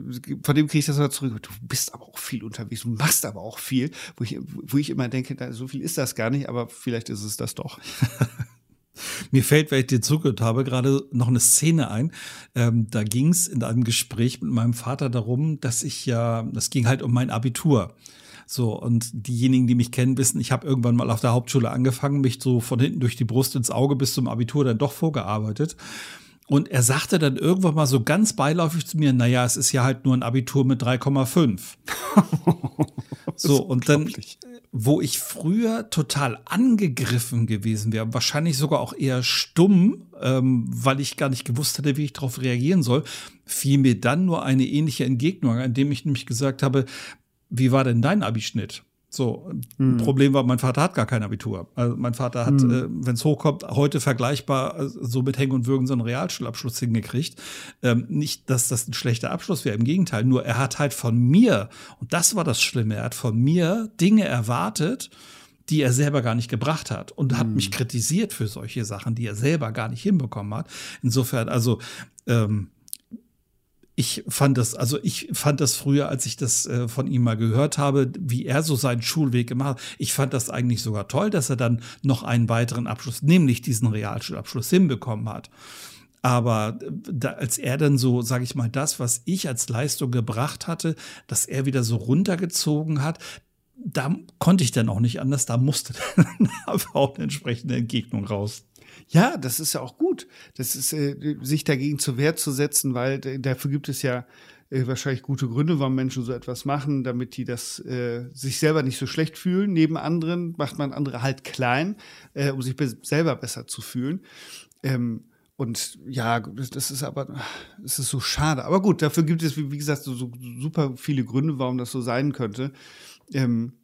von dem kriege ich das mal zurück. Du bist aber auch viel unterwegs, du machst aber auch viel, wo ich, wo ich immer denke, so viel ist das gar nicht, aber vielleicht ist es das doch. [LAUGHS]
Mir fällt, weil ich dir zugehört habe, gerade noch eine Szene ein. Ähm, da ging es in einem Gespräch mit meinem Vater darum, dass ich ja, das ging halt um mein Abitur. So, und diejenigen, die mich kennen, wissen, ich habe irgendwann mal auf der Hauptschule angefangen, mich so von hinten durch die Brust ins Auge bis zum Abitur dann doch vorgearbeitet. Und er sagte dann irgendwann mal so ganz beiläufig zu mir, naja, es ist ja halt nur ein Abitur mit 3,5. [LAUGHS] so, und dann, wo ich früher total angegriffen gewesen wäre, wahrscheinlich sogar auch eher stumm, ähm, weil ich gar nicht gewusst hätte, wie ich darauf reagieren soll, fiel mir dann nur eine ähnliche Entgegnung, indem ich nämlich gesagt habe, wie war denn dein Abischnitt? So, hm. Problem war, mein Vater hat gar kein Abitur. Also mein Vater hat, hm. äh, wenn es hochkommt, heute vergleichbar äh, so mit Hängen und Würgen so einen Realschulabschluss hingekriegt. Ähm, nicht, dass das ein schlechter Abschluss wäre, im Gegenteil. Nur er hat halt von mir, und das war das Schlimme, er hat von mir Dinge erwartet, die er selber gar nicht gebracht hat und hm. hat mich kritisiert für solche Sachen, die er selber gar nicht hinbekommen hat. Insofern, also ähm, ich fand das, also ich fand das früher, als ich das äh, von ihm mal gehört habe, wie er so seinen Schulweg gemacht hat. Ich fand das eigentlich sogar toll, dass er dann noch einen weiteren Abschluss, nämlich diesen Realschulabschluss hinbekommen hat. Aber äh, da, als er dann so, sage ich mal, das, was ich als Leistung gebracht hatte, dass er wieder so runtergezogen hat, da konnte ich dann auch nicht anders, da musste [LAUGHS] dann auch eine entsprechende Entgegnung raus.
Ja, das ist ja auch gut. Das ist, äh, sich dagegen zur Wehr zu setzen, weil dafür gibt es ja äh, wahrscheinlich gute Gründe, warum Menschen so etwas machen, damit die das äh, sich selber nicht so schlecht fühlen. Neben anderen macht man andere halt klein, äh, um sich be selber besser zu fühlen. Ähm, und ja, das ist aber, es ist so schade. Aber gut, dafür gibt es, wie gesagt, so, so super viele Gründe, warum das so sein könnte. Ähm,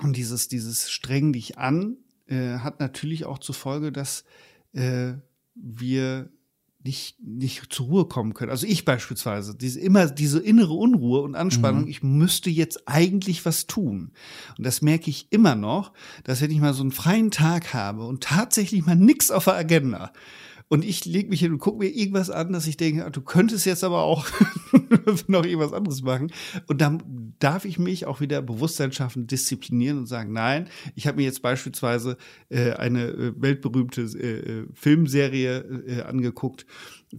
und dieses, dieses streng dich an äh, hat natürlich auch zur Folge, dass äh, wir nicht, nicht zur Ruhe kommen können. Also ich beispielsweise, diese, immer diese innere Unruhe und Anspannung, mhm. ich müsste jetzt eigentlich was tun. Und das merke ich immer noch, dass wenn ich mal so einen freien Tag habe und tatsächlich mal nichts auf der Agenda, und ich lege mich hin und gucke mir irgendwas an, dass ich denke, ah, du könntest jetzt aber auch [LAUGHS] noch irgendwas anderes machen. Und dann darf ich mich auch wieder Bewusstsein schaffen, disziplinieren und sagen, nein, ich habe mir jetzt beispielsweise äh, eine äh, weltberühmte äh, äh Filmserie äh, angeguckt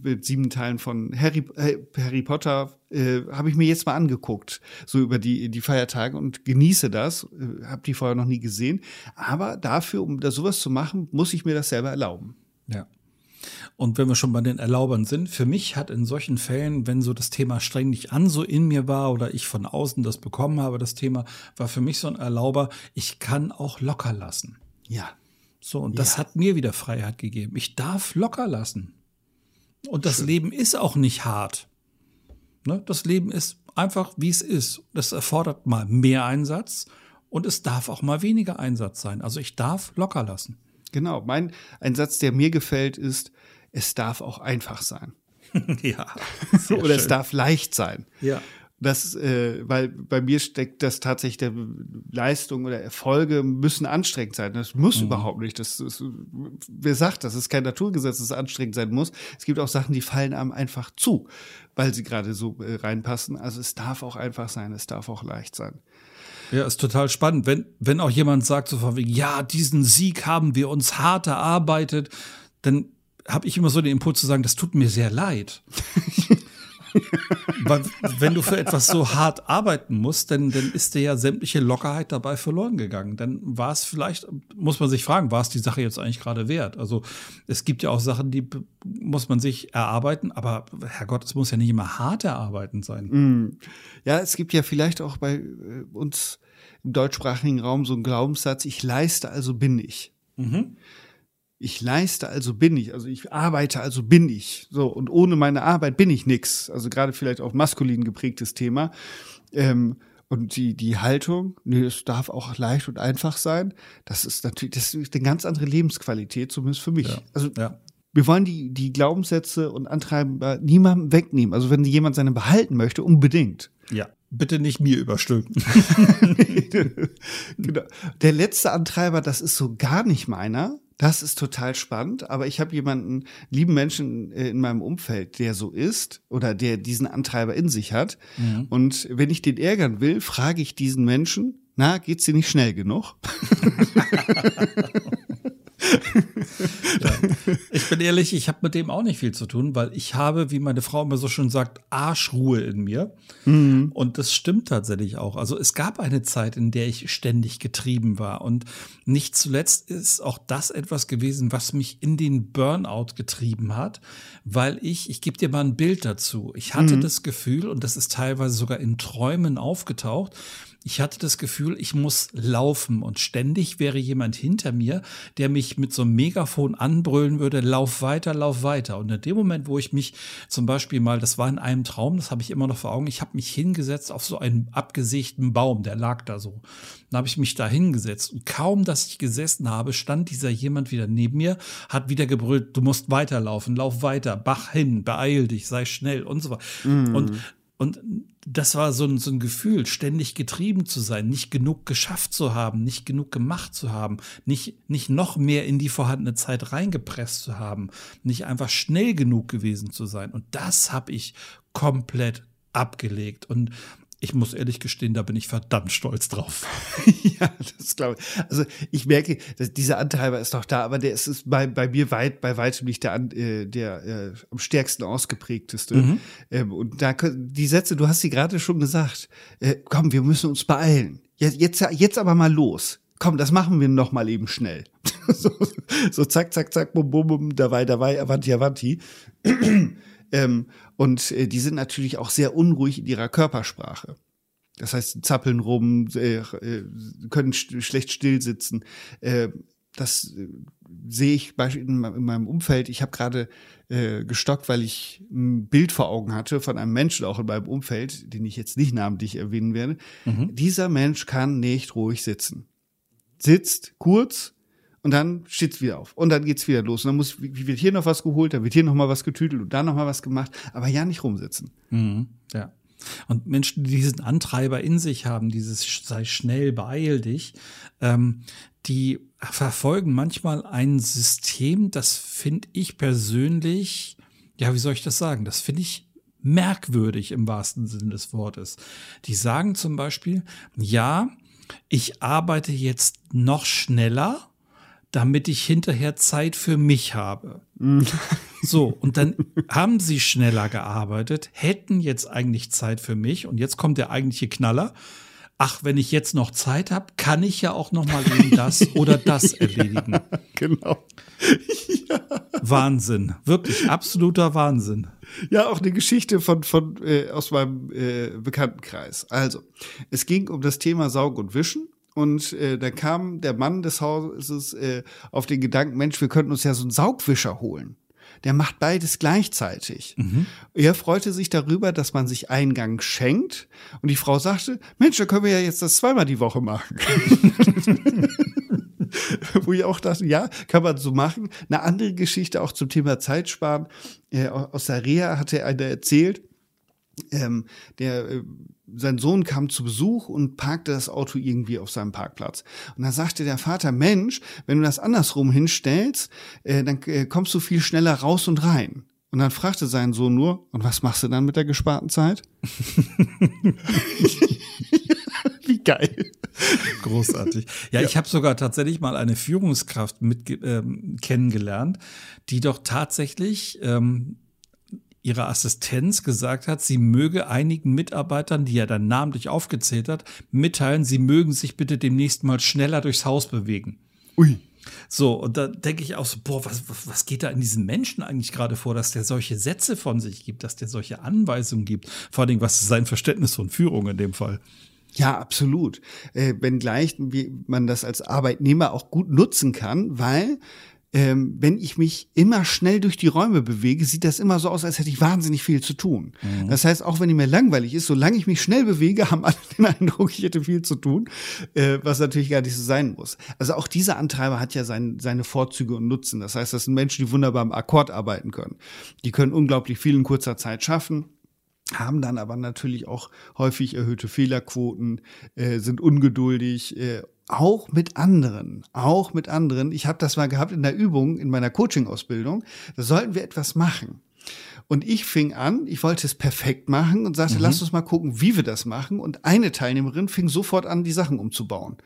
mit sieben Teilen von Harry, äh, Harry Potter äh, habe ich mir jetzt mal angeguckt, so über die, die Feiertage und genieße das. Äh, habe die vorher noch nie gesehen. Aber dafür, um da sowas zu machen, muss ich mir das selber erlauben.
Ja. Und wenn wir schon bei den Erlaubern sind, für mich hat in solchen Fällen, wenn so das Thema streng nicht an so in mir war oder ich von außen das bekommen habe, das Thema, war für mich so ein Erlauber, ich kann auch locker lassen.
Ja.
So, und das ja. hat mir wieder Freiheit gegeben. Ich darf locker lassen. Und das Schön. Leben ist auch nicht hart. Ne? Das Leben ist einfach, wie es ist. Das erfordert mal mehr Einsatz und es darf auch mal weniger Einsatz sein. Also ich darf locker lassen.
Genau. Mein, ein Satz, der mir gefällt, ist, es darf auch einfach sein. [LAUGHS]
ja. [LAUGHS]
Oder schön. es darf leicht sein.
Ja.
Das, äh, weil bei mir steckt das tatsächlich der Leistung oder Erfolge müssen anstrengend sein. Das muss mhm. überhaupt nicht. Das ist, wer sagt das? ist kein Naturgesetz, dass es anstrengend sein muss. Es gibt auch Sachen, die fallen einem einfach zu, weil sie gerade so äh, reinpassen. Also es darf auch einfach sein, es darf auch leicht sein.
Ja, ist total spannend. Wenn, wenn auch jemand sagt, so von wegen, ja, diesen Sieg haben wir uns hart erarbeitet, dann habe ich immer so den Impuls zu sagen, das tut mir sehr leid. [LAUGHS] Weil, wenn du für etwas so hart arbeiten musst, dann, dann ist dir ja sämtliche Lockerheit dabei verloren gegangen. Dann war es vielleicht, muss man sich fragen, war es die Sache jetzt eigentlich gerade wert? Also es gibt ja auch Sachen, die muss man sich erarbeiten, aber Herrgott, es muss ja nicht immer hart erarbeiten sein.
Mm. Ja, es gibt ja vielleicht auch bei äh, uns im deutschsprachigen Raum so einen Glaubenssatz, ich leiste, also bin ich. Mhm. Ich leiste, also bin ich. Also ich arbeite, also bin ich. So, und ohne meine Arbeit bin ich nix. Also gerade vielleicht auch maskulin geprägtes Thema. Ähm, und die, die Haltung, nee, es darf auch leicht und einfach sein. Das ist natürlich, das ist eine ganz andere Lebensqualität, zumindest für mich. Ja. Also ja. wir wollen die, die Glaubenssätze und Antreiben niemandem wegnehmen. Also wenn jemand seine behalten möchte, unbedingt.
Ja. Bitte nicht mir überstülpen. [LAUGHS] [LAUGHS]
genau. Der letzte Antreiber, das ist so gar nicht meiner Das ist total spannend, aber ich habe jemanden, lieben Menschen äh, in meinem Umfeld, der so ist oder der diesen Antreiber in sich hat. Mhm. Und wenn ich den ärgern will, frage ich diesen Menschen, na, geht's dir nicht schnell genug? [LAUGHS] [LAUGHS]
ja. Ich bin ehrlich, ich habe mit dem auch nicht viel zu tun, weil ich habe, wie meine Frau immer so schön sagt, Arschruhe in mir. Mhm. Und das stimmt tatsächlich auch. Also es gab eine Zeit, in der ich ständig getrieben war. Und nicht zuletzt ist auch das etwas gewesen, was mich in den Burnout getrieben hat, weil ich, ich gebe dir mal ein Bild dazu. Ich hatte mhm. das Gefühl, und das ist teilweise sogar in Träumen aufgetaucht, ich hatte das Gefühl, ich muss laufen und ständig wäre jemand hinter mir, der mich mit so einem Megafon anbrüllen würde, lauf weiter, lauf weiter. Und in dem Moment, wo ich mich zum Beispiel mal, das war in einem Traum, das habe ich immer noch vor Augen, ich habe mich hingesetzt auf so einen abgesägten Baum, der lag da so. Dann habe ich mich da hingesetzt und kaum, dass ich gesessen habe, stand dieser jemand wieder neben mir, hat wieder gebrüllt, du musst weiterlaufen, lauf weiter, bach hin, beeil dich, sei schnell und so weiter. Mm. Und und das war so ein, so ein Gefühl, ständig getrieben zu sein, nicht genug geschafft zu haben, nicht genug gemacht zu haben, nicht, nicht noch mehr in die vorhandene Zeit reingepresst zu haben, nicht einfach schnell genug gewesen zu sein. Und das habe ich komplett abgelegt. Und ich muss ehrlich gestehen, da bin ich verdammt stolz drauf. [LAUGHS]
ja, das glaube ich. Also ich merke, dass dieser Antreiber ist doch da, aber der ist, ist bei, bei mir weit, bei weitem nicht der, äh, der äh, am stärksten ausgeprägteste. Mhm. Ähm, und da die Sätze, du hast sie gerade schon gesagt, äh, komm, wir müssen uns beeilen. Jetzt, jetzt, jetzt aber mal los. Komm, das machen wir noch mal eben schnell. [LAUGHS] so, so zack, zack, zack, bum, bum, bum, dabei, dabei, avanti, avanti. Ähm, und äh, die sind natürlich auch sehr unruhig in ihrer Körpersprache. Das heißt, zappeln rum, äh, äh, können st schlecht still sitzen. Äh, das äh, sehe ich in, in meinem Umfeld. Ich habe gerade äh, gestockt, weil ich ein Bild vor Augen hatte von einem Menschen auch in meinem Umfeld, den ich jetzt nicht namentlich erwähnen werde. Mhm. Dieser Mensch kann nicht ruhig sitzen. Sitzt kurz, und dann steht's wieder auf. Und dann geht's wieder los. Und dann muss, wie wird hier noch was geholt, dann wird hier noch mal was getütelt und da noch mal was gemacht, aber ja nicht rumsitzen.
Mhm, ja. Und Menschen, die diesen Antreiber in sich haben, dieses sei schnell, beeil dich, ähm, die verfolgen manchmal ein System, das finde ich persönlich, ja, wie soll ich das sagen? Das finde ich merkwürdig im wahrsten Sinne des Wortes. Die sagen zum Beispiel, ja, ich arbeite jetzt noch schneller, damit ich hinterher Zeit für mich habe. Mhm. so, und dann haben sie schneller gearbeitet, hätten jetzt eigentlich Zeit für mich und jetzt kommt der eigentliche Knaller. Ach, wenn ich jetzt noch Zeit habe, kann ich ja auch noch mal eben das oder das [LAUGHS] erledigen.
genau. [LAUGHS]
ja. Wahnsinn, wirklich absoluter Wahnsinn.
Ja, auch eine Geschichte von, von äh, aus meinem äh, Bekanntenkreis. Also, es ging um das Thema Saugen und Wischen und äh, da kam der Mann des Hauses äh, auf den Gedanken, Mensch, wir könnten uns ja so einen Saugwischer holen. Der macht beides gleichzeitig. Mhm. Er freute sich darüber, dass man sich Eingang schenkt. Und die Frau sagte, Mensch, da können wir ja jetzt das zweimal die Woche machen. [LAUGHS] Wo ich auch dachte, ja, kann man so machen. Eine andere Geschichte auch zum Thema Zeitsparen. Äh, aus der Reha hatte einer erzählt, ähm, der äh, sein Sohn kam zu Besuch und parkte das Auto irgendwie auf seinem Parkplatz. Und dann sagte der Vater, Mensch, wenn du das andersrum hinstellst, äh, dann äh, kommst du viel schneller raus und rein. Und dann fragte sein Sohn nur, und was machst du dann mit der gesparten Zeit? [LAUGHS] Wie geil.
Großartig. Ja, ja. ich habe sogar tatsächlich mal eine Führungskraft mit ähm, kennengelernt, die doch tatsächlich ähm, ihrer Assistenz gesagt hat, sie möge einigen Mitarbeitern, die er dann namentlich aufgezählt hat, mitteilen, sie mögen sich bitte demnächst mal schneller durchs Haus bewegen. Ui. So, und da denke ich auch so, boah, was, was geht da in diesen Menschen eigentlich gerade vor, dass der solche Sätze von sich gibt, dass der solche Anweisungen gibt? Vor allen Dingen, was ist sein Verständnis von Führung in dem Fall?
Ja, absolut. Äh, wenngleich wie man das als Arbeitnehmer auch gut nutzen kann, weil ähm, wenn ich mich immer schnell durch die Räume bewege, sieht das immer so aus, als hätte ich wahnsinnig viel zu tun. Mhm. Das heißt, auch wenn mir langweilig ist, solange ich mich schnell bewege, [LAUGHS] haben alle den Eindruck, ich hätte viel zu tun, äh, was natürlich gar nicht so sein muss. Also auch dieser Antreiber hat ja sein, seine Vorzüge und Nutzen. Das heißt, das sind Menschen, die wunderbar im Akkord arbeiten können. Die können unglaublich viel in kurzer Zeit schaffen haben dann aber natürlich auch häufig erhöhte Fehlerquoten, äh, sind ungeduldig, äh, auch mit anderen, auch mit anderen. Ich habe das mal gehabt in der Übung, in meiner Coaching-Ausbildung. Da sollten wir etwas machen. Und ich fing an, ich wollte es perfekt machen und sagte, mhm. lass uns mal gucken, wie wir das machen. Und eine Teilnehmerin fing sofort an, die Sachen umzubauen.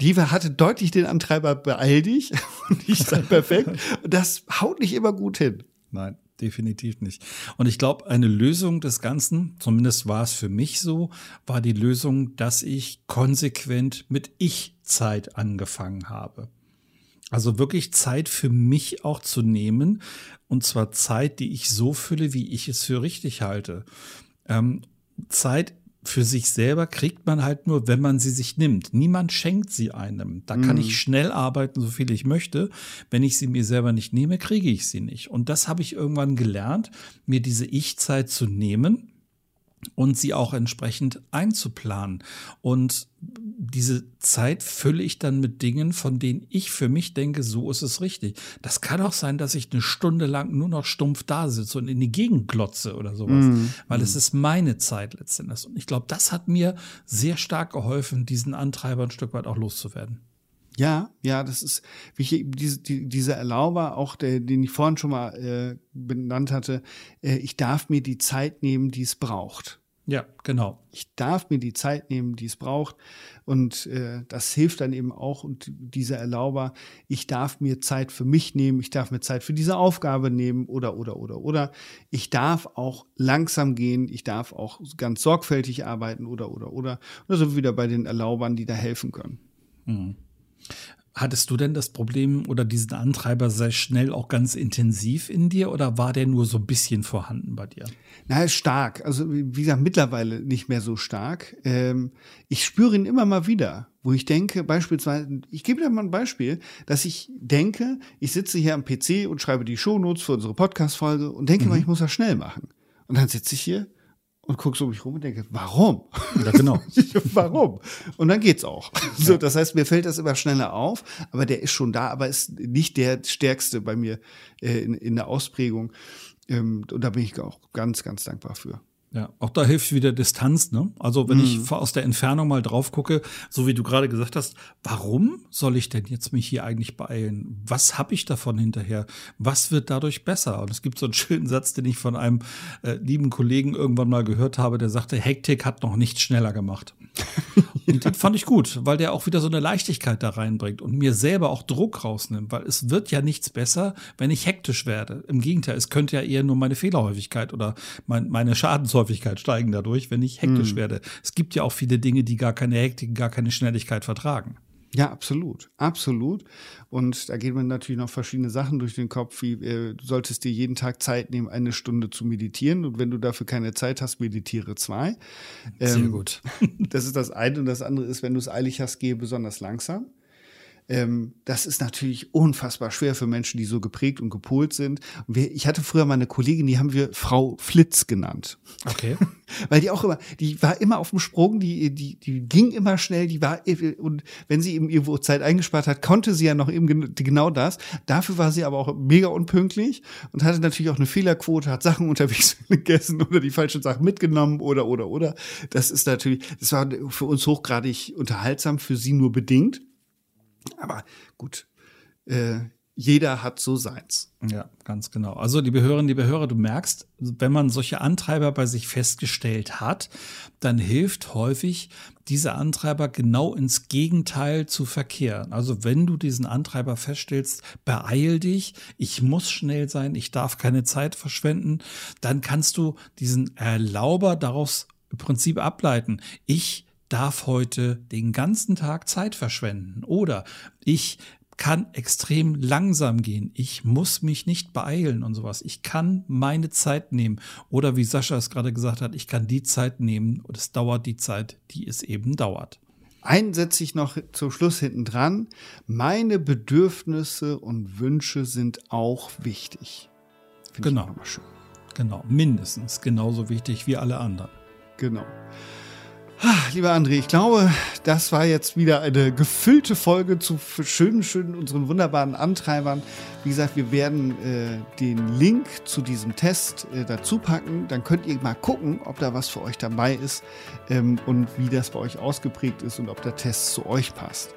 Die hatte deutlich den Antreiber, beeil dich. [LAUGHS] Und ich sag perfekt. Und das haut nicht immer gut hin.
Nein definitiv nicht. Und ich glaube, eine Lösung des Ganzen, zumindest war es für mich so, war die Lösung, dass ich konsequent mit Ich-Zeit angefangen habe. Also wirklich Zeit für mich auch zu nehmen. Und zwar Zeit, die ich so fülle, wie ich es für richtig halte. Ähm, Zeit für sich selber kriegt man halt nur, wenn man sie sich nimmt. Niemand schenkt sie einem. Da kann mhm. ich schnell arbeiten, so viel ich möchte. Wenn ich sie mir selber nicht nehme, kriege ich sie nicht. Und das habe ich irgendwann gelernt, mir diese Ich-Zeit zu nehmen und sie auch entsprechend einzuplanen. Und diese Zeit fülle ich dann mit Dingen, von denen ich für mich denke, so ist es richtig. Das kann auch sein, dass ich eine Stunde lang nur noch stumpf da sitze und in die Gegend glotze oder sowas, mm. weil es ist meine Zeit letztendlich. Und ich glaube, das hat mir sehr stark geholfen, diesen Antreiber ein Stück weit auch loszuwerden.
Ja, ja, das ist wie ich, diese, die, dieser Erlauber, auch der, den ich vorhin schon mal äh, benannt hatte, äh, ich darf mir die Zeit nehmen, die es braucht.
Ja, genau.
Ich darf mir die Zeit nehmen, die es braucht. Und äh, das hilft dann eben auch. Und dieser Erlauber, ich darf mir Zeit für mich nehmen, ich darf mir Zeit für diese Aufgabe nehmen oder, oder, oder, oder. Ich darf auch langsam gehen, ich darf auch ganz sorgfältig arbeiten oder, oder, oder. Und so wieder bei den Erlaubern, die da helfen können. Mhm.
Hattest du denn das Problem oder diesen Antreiber sehr schnell auch ganz intensiv in dir oder war der nur so ein bisschen vorhanden bei dir?
Na, stark. Also wie gesagt, mittlerweile nicht mehr so stark. Ähm, ich spüre ihn immer mal wieder, wo ich denke, beispielsweise, ich gebe dir mal ein Beispiel, dass ich denke, ich sitze hier am PC und schreibe die Shownotes für unsere Podcast-Folge und denke mhm. mal, ich muss das schnell machen. Und dann sitze ich hier und gucke so um mich rum und denke, warum?
Ja, genau. [LAUGHS]
warum? Und dann geht's auch. So, das heißt, mir fällt das immer schneller auf, aber der ist schon da, aber ist nicht der stärkste bei mir äh, in, in der Ausprägung. Ähm, und da bin ich auch ganz, ganz dankbar für.
Ja, auch da hilft wieder Distanz, ne? Also wenn mhm. ich aus der Entfernung mal drauf gucke, so wie du gerade gesagt hast, warum soll ich denn jetzt mich hier eigentlich beeilen? Was habe ich davon hinterher? Was wird dadurch besser? Und es gibt so einen schönen Satz, den ich von einem äh, lieben Kollegen irgendwann mal gehört habe, der sagte, Hektik hat noch nichts schneller gemacht. [LAUGHS] und den fand ich gut, weil der auch wieder so eine Leichtigkeit da reinbringt und mir selber auch Druck rausnimmt, weil es wird ja nichts besser, wenn ich hektisch werde. Im Gegenteil, es könnte ja eher nur meine Fehlerhäufigkeit oder mein, meine Schadenshäufigkeit steigen dadurch, wenn ich hektisch mhm. werde. Es gibt ja auch viele Dinge, die gar keine Hektik, gar keine Schnelligkeit vertragen.
Ja, absolut, absolut. Und da gehen mir natürlich noch verschiedene Sachen durch den Kopf, wie äh, du solltest dir jeden Tag Zeit nehmen, eine Stunde zu meditieren. Und wenn du dafür keine Zeit hast, meditiere zwei.
Ähm, Sehr gut. [LAUGHS]
das ist das eine. Und das andere ist, wenn du es eilig hast, gehe besonders langsam. Ähm, das ist natürlich unfassbar schwer für Menschen, die so geprägt und gepolt sind. Und wir, ich hatte früher mal eine Kollegin, die haben wir Frau Flitz genannt.
Okay. [LAUGHS]
Weil die auch immer, die war immer auf dem Sprung, die, die, die ging immer schnell, die war, und wenn sie eben irgendwo Zeit eingespart hat, konnte sie ja noch eben genau das. Dafür war sie aber auch mega unpünktlich und hatte natürlich auch eine Fehlerquote, hat Sachen [LAUGHS] unterwegs gegessen oder die falschen Sachen mitgenommen oder, oder, oder. Das ist natürlich, das war für uns hochgradig unterhaltsam, für sie nur bedingt. Aber gut, äh, jeder hat so seins.
Ja, ganz genau. Also, liebe Hörerinnen, liebe Hörer, du merkst, wenn man solche Antreiber bei sich festgestellt hat, dann hilft häufig, diese Antreiber genau ins Gegenteil zu verkehren. Also, wenn du diesen Antreiber feststellst, beeil dich, ich muss schnell sein, ich darf keine Zeit verschwenden, dann kannst du diesen Erlauber daraus im Prinzip ableiten. Ich darf heute den ganzen Tag Zeit verschwenden oder ich kann extrem langsam gehen. Ich muss mich nicht beeilen und sowas. Ich kann meine Zeit nehmen. Oder wie Sascha es gerade gesagt hat, ich kann die Zeit nehmen und es dauert die Zeit, die es eben dauert.
Einen setze ich noch zum Schluss hinten dran. Meine Bedürfnisse und Wünsche sind auch wichtig.
Find genau. Genau, mindestens genauso wichtig wie alle anderen.
Genau. Lieber André, ich glaube, das war jetzt wieder eine gefüllte Folge zu schönen, schönen, unseren wunderbaren Antreibern. Wie gesagt, wir werden äh, den Link zu diesem Test äh, dazu packen. Dann könnt ihr mal gucken, ob da was für euch dabei ist ähm, und wie das bei euch ausgeprägt ist und ob der Test zu euch passt.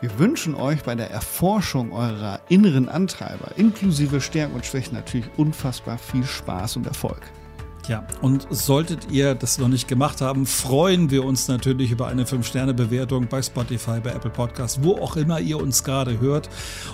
Wir wünschen euch bei der Erforschung eurer inneren Antreiber, inklusive Stärken und Schwächen, natürlich unfassbar viel Spaß und Erfolg.
Ja, und solltet ihr das noch nicht gemacht haben, freuen wir uns natürlich über eine 5-Sterne-Bewertung bei Spotify, bei Apple Podcasts, wo auch immer ihr uns gerade hört.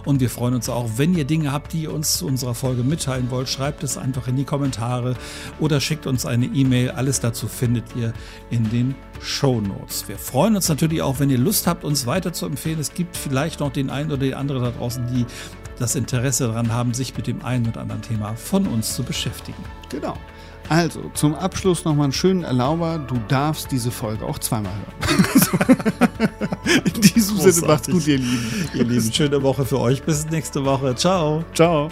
Und wir freuen uns auch, wenn ihr Dinge habt, die ihr uns zu unserer Folge mitteilen wollt, schreibt es einfach in die Kommentare oder schickt uns eine E-Mail. Alles dazu findet ihr in den Show Notes. Wir freuen uns natürlich auch, wenn ihr Lust habt, uns weiter zu empfehlen. Es gibt vielleicht noch den einen oder den anderen da draußen, die das Interesse daran haben, sich mit dem einen oder anderen Thema von uns zu beschäftigen.
Genau. Also, zum Abschluss nochmal einen schönen Erlauber. Du darfst diese Folge auch zweimal hören. [LAUGHS] In diesem Großartig. Sinne, macht's gut, ihr Lieben.
Ihr Lieben, schöne Woche für euch. Bis nächste Woche. Ciao.
Ciao.